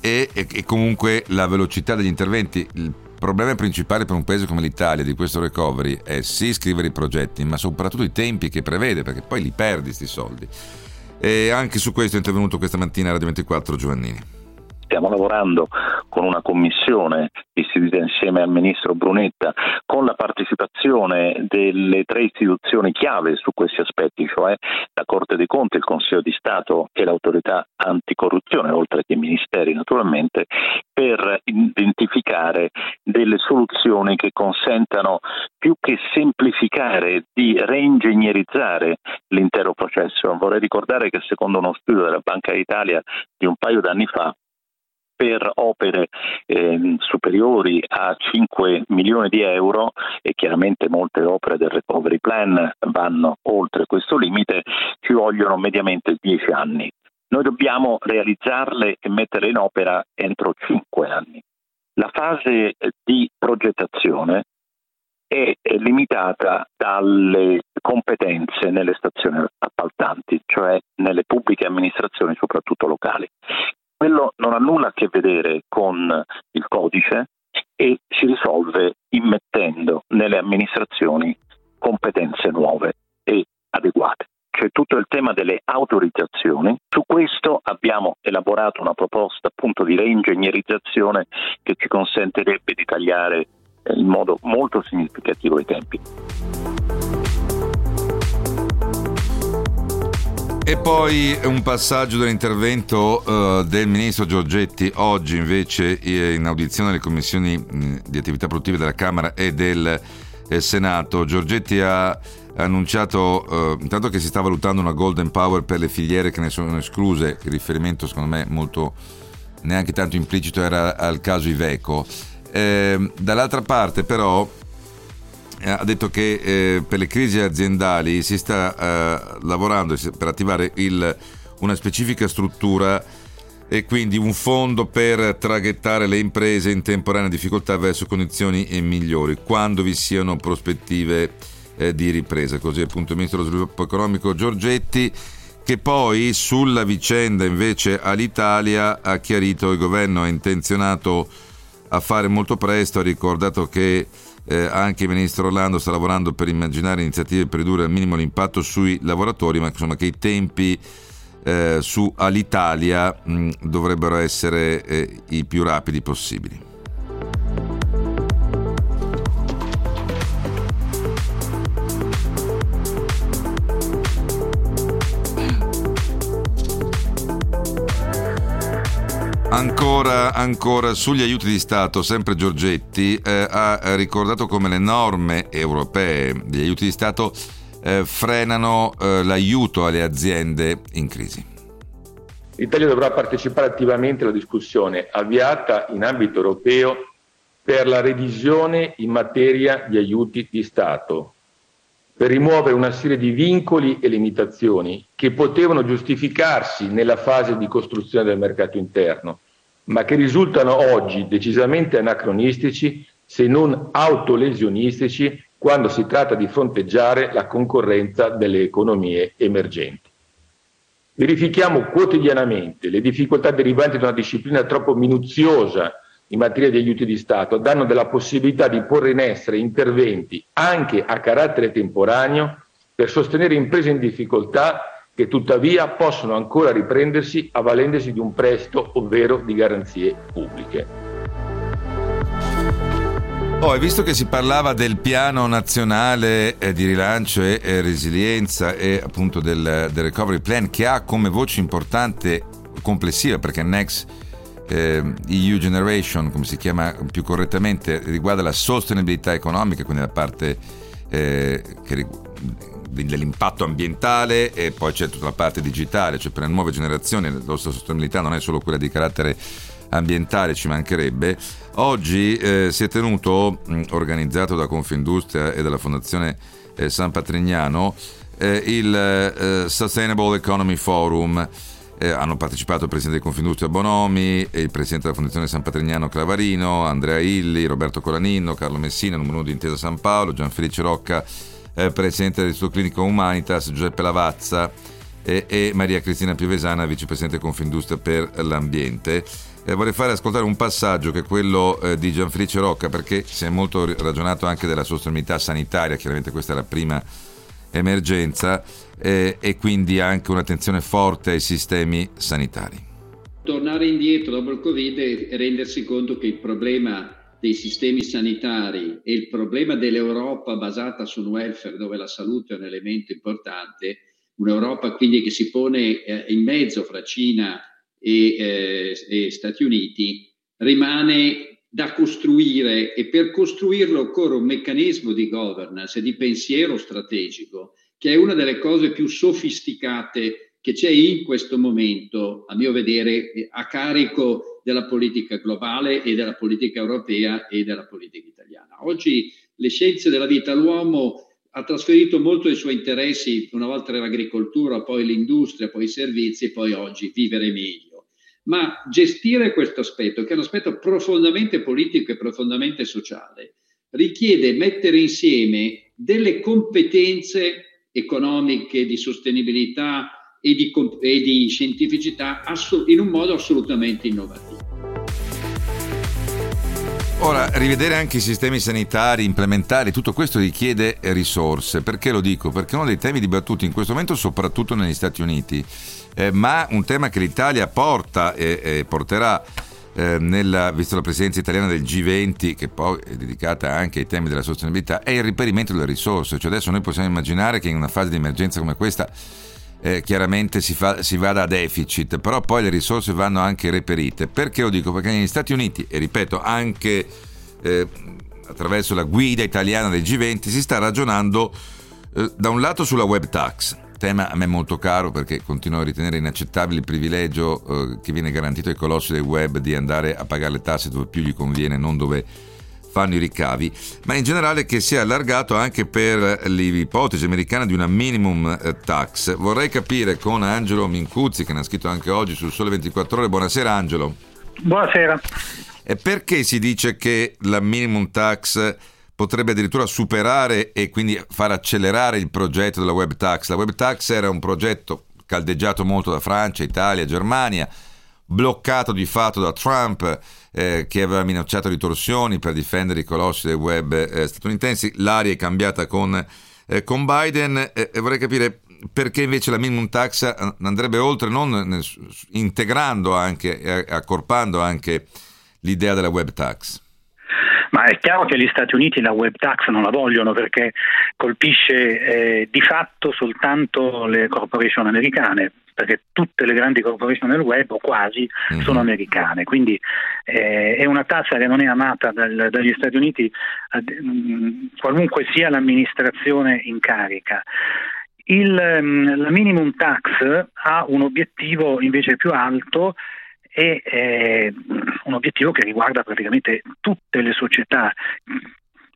A: e, e, e comunque la velocità degli interventi. Il problema principale per un paese come l'Italia di questo recovery è sì scrivere i progetti, ma soprattutto i tempi che prevede, perché poi li perdi questi soldi. E anche su questo è intervenuto questa mattina Radio 24 Giovannini.
C: Stiamo lavorando con una commissione istituita insieme al ministro Brunetta con la partecipazione delle tre istituzioni chiave su questi aspetti, cioè la Corte dei Conti, il Consiglio di Stato e l'autorità anticorruzione, oltre che i ministeri naturalmente, per identificare delle soluzioni che consentano più che semplificare di reingegnerizzare l'intero processo. Vorrei ricordare che secondo uno studio della Banca d'Italia di un paio d'anni fa per opere eh, superiori a 5 milioni di euro e chiaramente molte opere del recovery plan vanno oltre questo limite, ci vogliono mediamente 10 anni. Noi dobbiamo realizzarle e metterle in opera entro 5 anni. La fase di progettazione è limitata dalle competenze nelle stazioni appaltanti, cioè nelle pubbliche amministrazioni, soprattutto locali. Quello non ha nulla a che vedere con il codice e si risolve immettendo nelle amministrazioni competenze nuove e adeguate. C'è tutto il tema delle autorizzazioni. Su questo abbiamo elaborato una proposta appunto di reingegnerizzazione che ci consentirebbe di tagliare in modo molto significativo i tempi.
A: E poi un passaggio dell'intervento uh, del ministro Giorgetti oggi invece in audizione alle commissioni mh, di attività produttive della Camera e del eh, Senato. Giorgetti ha annunciato uh, intanto che si sta valutando una golden power per le filiere che ne sono escluse, il riferimento secondo me molto neanche tanto implicito era al caso Iveco. Eh, dall'altra parte però eh, ha detto che eh, per le crisi aziendali si sta eh, lavorando per attivare il, una specifica struttura e quindi un fondo per traghettare le imprese in temporanea difficoltà verso condizioni migliori quando vi siano prospettive eh, di ripresa. Così appunto il ministro dello sviluppo economico Giorgetti che poi sulla vicenda invece all'Italia ha chiarito il governo è intenzionato a fare molto presto, ha ricordato che eh, anche il ministro Orlando sta lavorando per immaginare iniziative per ridurre al minimo l'impatto sui lavoratori, ma insomma che i tempi eh, su Alitalia mh, dovrebbero essere eh, i più rapidi possibili. Ancora, ancora, sugli aiuti di Stato, sempre Giorgetti eh, ha ricordato come le norme europee degli aiuti di Stato eh, frenano eh, l'aiuto alle aziende in crisi.
R: L'Italia dovrà partecipare attivamente alla discussione avviata in ambito europeo per la revisione in materia di aiuti di Stato, per rimuovere una serie di vincoli e limitazioni che potevano giustificarsi nella fase di costruzione del mercato interno, ma che risultano oggi decisamente anacronistici se non autolesionistici quando si tratta di fronteggiare la concorrenza delle economie emergenti. Verifichiamo quotidianamente le difficoltà derivanti da una disciplina troppo minuziosa in materia di aiuti di Stato a danno della possibilità di porre in essere interventi anche a carattere temporaneo per sostenere imprese in difficoltà che tuttavia possono ancora riprendersi avvalendosi di un prestito ovvero di garanzie pubbliche.
A: Oh, visto che si parlava del piano nazionale eh, di rilancio e eh, resilienza e appunto del, del, recovery plan che ha come voce importante complessiva perché Next eh, EU Generation, come si chiama più correttamente, riguarda la sostenibilità economica, quindi la parte eh, che, dell'impatto ambientale e poi c'è tutta la parte digitale, cioè per le nuove generazioni la nostra sostenibilità non è solo quella di carattere ambientale, ci mancherebbe. Oggi eh, si è tenuto, mh, organizzato da Confindustria e dalla Fondazione eh, San Patrignano, eh, il eh, Sustainable Economy Forum. Eh, hanno partecipato il presidente di Confindustria Bonomi, il presidente della Fondazione San Patrignano Clavarino, Andrea Illi, Roberto Colanino, Carlo Messina, numero uno di Intesa San Paolo, Gianfelice Rocca, eh, presidente dell'Istituto Clinico Humanitas, Giuseppe Lavazza eh, e Maria Cristina Piovesana, vicepresidente Confindustria per l'ambiente. Eh, vorrei fare ascoltare un passaggio che è quello eh, di Gianfelice Rocca perché si è molto ragionato anche della sostenibilità sanitaria, chiaramente questa è la prima emergenza eh, e quindi anche un'attenzione forte ai sistemi sanitari.
S: Tornare indietro dopo il Covid e rendersi conto che il problema dei sistemi sanitari e il problema dell'Europa basata sul welfare, dove la salute è un elemento importante, un'Europa quindi che si pone eh, in mezzo fra Cina e, eh, e Stati Uniti, rimane da costruire e per costruirlo occorre un meccanismo di governance e di pensiero strategico che è una delle cose più sofisticate che c'è in questo momento, a mio vedere, a carico della politica globale e della politica europea e della politica italiana. Oggi le scienze della vita, l'uomo ha trasferito molto dei suoi interessi, una volta era l'agricoltura, poi l'industria, poi i servizi poi oggi vivere meglio. Ma gestire questo aspetto, che è un aspetto profondamente politico e profondamente sociale, richiede mettere insieme delle competenze economiche, di sostenibilità e di, e di scientificità in un modo assolutamente innovativo.
A: Ora, rivedere anche i sistemi sanitari, implementare, tutto questo richiede risorse. Perché lo dico? Perché uno dei temi dibattuti in questo momento, soprattutto negli Stati Uniti, eh, ma un tema che l'Italia porta e, e porterà eh, nella, visto la presidenza italiana del G20, che poi è dedicata anche ai temi della sostenibilità, è il reperimento delle risorse. Cioè adesso noi possiamo immaginare che in una fase di emergenza come questa eh, chiaramente si, fa, si, vada a deficit, però poi le risorse vanno anche reperite. Perché lo dico? Perché negli Stati Uniti, e ripeto, anche eh, attraverso la guida italiana del G20, si sta ragionando eh, da un lato sulla web tax tema a me molto caro perché continuo a ritenere inaccettabile il privilegio eh, che viene garantito ai colossi del web di andare a pagare le tasse dove più gli conviene, non dove fanno i ricavi, ma in generale che sia allargato anche per l'ipotesi americana di una minimum eh, tax. Vorrei capire con Angelo Mincuzzi, che ne ha scritto anche oggi sul Sole 24 Ore. Buonasera Angelo.
T: Buonasera.
A: E perché si dice che la minimum tax potrebbe addirittura superare e quindi far accelerare il progetto della web tax. La web tax era un progetto caldeggiato molto da Francia, Italia, Germania, bloccato di fatto da Trump eh, che aveva minacciato ritorsioni per difendere i colossi del web eh, statunitensi. L'aria è cambiata con, eh, con Biden e vorrei capire perché invece la minimum tax andrebbe oltre, non integrando anche accorpando anche l'idea della web tax.
T: Ma è chiaro che gli Stati Uniti la web tax non la vogliono perché colpisce eh, di fatto soltanto le corporation americane, perché tutte le grandi corporation del web, o quasi, mm-hmm. sono americane. Quindi eh, è una tassa che non è amata dal, dagli Stati Uniti, eh, qualunque sia l'amministrazione in carica. Il, la minimum tax ha un obiettivo invece più alto è eh, un obiettivo che riguarda praticamente tutte le società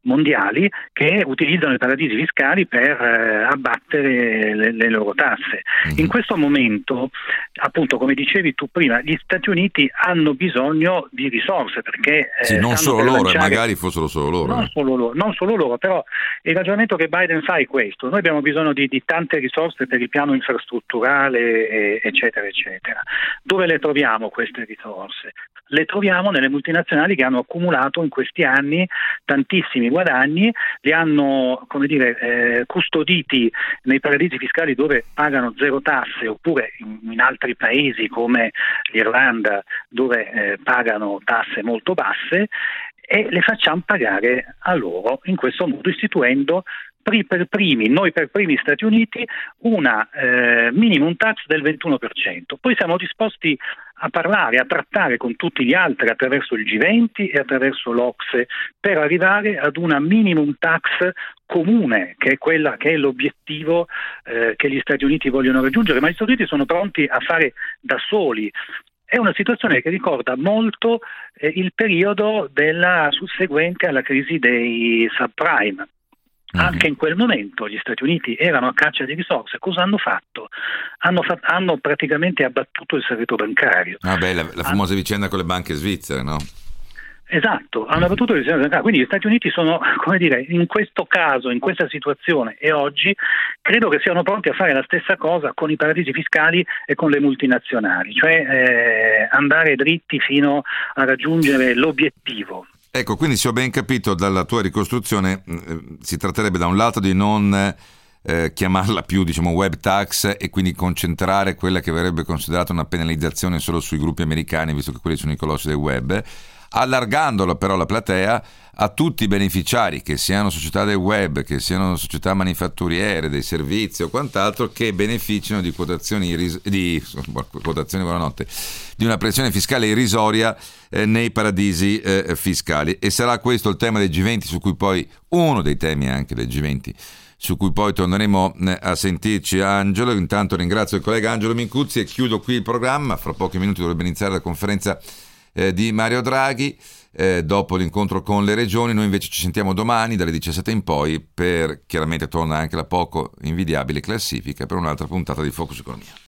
T: mondiali che utilizzano i paradisi fiscali per eh, abbattere le, le, loro tasse. Mm-hmm. In questo momento, appunto, come dicevi tu prima, gli Stati Uniti hanno bisogno di risorse perché...
A: Eh, sì, non solo loro, lanciare... magari fossero solo loro.
T: Non,
A: eh.
T: solo loro. non solo loro, però il ragionamento che Biden fa è questo. Noi abbiamo bisogno di, di tante risorse per il piano infrastrutturale, e, eccetera, eccetera. Dove le troviamo queste risorse? Le troviamo nelle multinazionali che hanno accumulato in questi anni tantissimi guadagni, li hanno dire, eh, custoditi nei paradisi fiscali dove pagano zero tasse oppure in, in altri paesi come l'Irlanda dove eh, pagano tasse molto basse e le facciamo pagare a loro in questo modo istituendo per primi, noi per primi Stati Uniti, una eh, minimum tax del 21%. Poi siamo disposti a parlare, a trattare con tutti gli altri attraverso il G20 e attraverso l'Ocse per arrivare ad una minimum tax comune, che è, quella, che è l'obiettivo eh, che gli Stati Uniti vogliono raggiungere, ma gli Stati Uniti sono pronti a fare da soli. È una situazione che ricorda molto eh, il periodo della susseguente alla crisi dei subprime. Mm-hmm. Anche in quel momento gli Stati Uniti erano a caccia di risorse. Cosa hanno fatto? Hanno, fa- hanno praticamente abbattuto il segreto bancario.
A: Ah beh, la, la famosa vicenda con le banche svizzere, no?
T: Esatto, hanno abbattuto il segreto bancario. Quindi gli Stati Uniti sono, come dire, in questo caso, in questa situazione e oggi, credo che siano pronti a fare la stessa cosa con i paradisi fiscali e con le multinazionali, cioè eh, andare dritti fino a raggiungere l'obiettivo
A: Ecco, quindi se ho ben capito dalla tua ricostruzione, eh, si tratterebbe da un lato di non eh, chiamarla più diciamo, web tax e quindi concentrare quella che verrebbe considerata una penalizzazione solo sui gruppi americani, visto che quelli sono i colossi del web, allargandolo però la platea a tutti i beneficiari, che siano società del web, che siano società manifatturiere, dei servizi o quant'altro, che beneficiano di quotazioni, irris- di, quotazioni di una pressione fiscale irrisoria eh, nei paradisi eh, fiscali. E sarà questo il tema del G20, su cui poi, uno dei temi anche del G20, su cui poi torneremo eh, a sentirci Angelo. Intanto ringrazio il collega Angelo Mincuzzi e chiudo qui il programma. Fra pochi minuti dovrebbe iniziare la conferenza eh, di Mario Draghi. Eh, dopo l'incontro con le regioni, noi invece ci sentiamo domani dalle 17 in poi per chiaramente torna anche la poco invidiabile classifica per un'altra puntata di Focus Economia.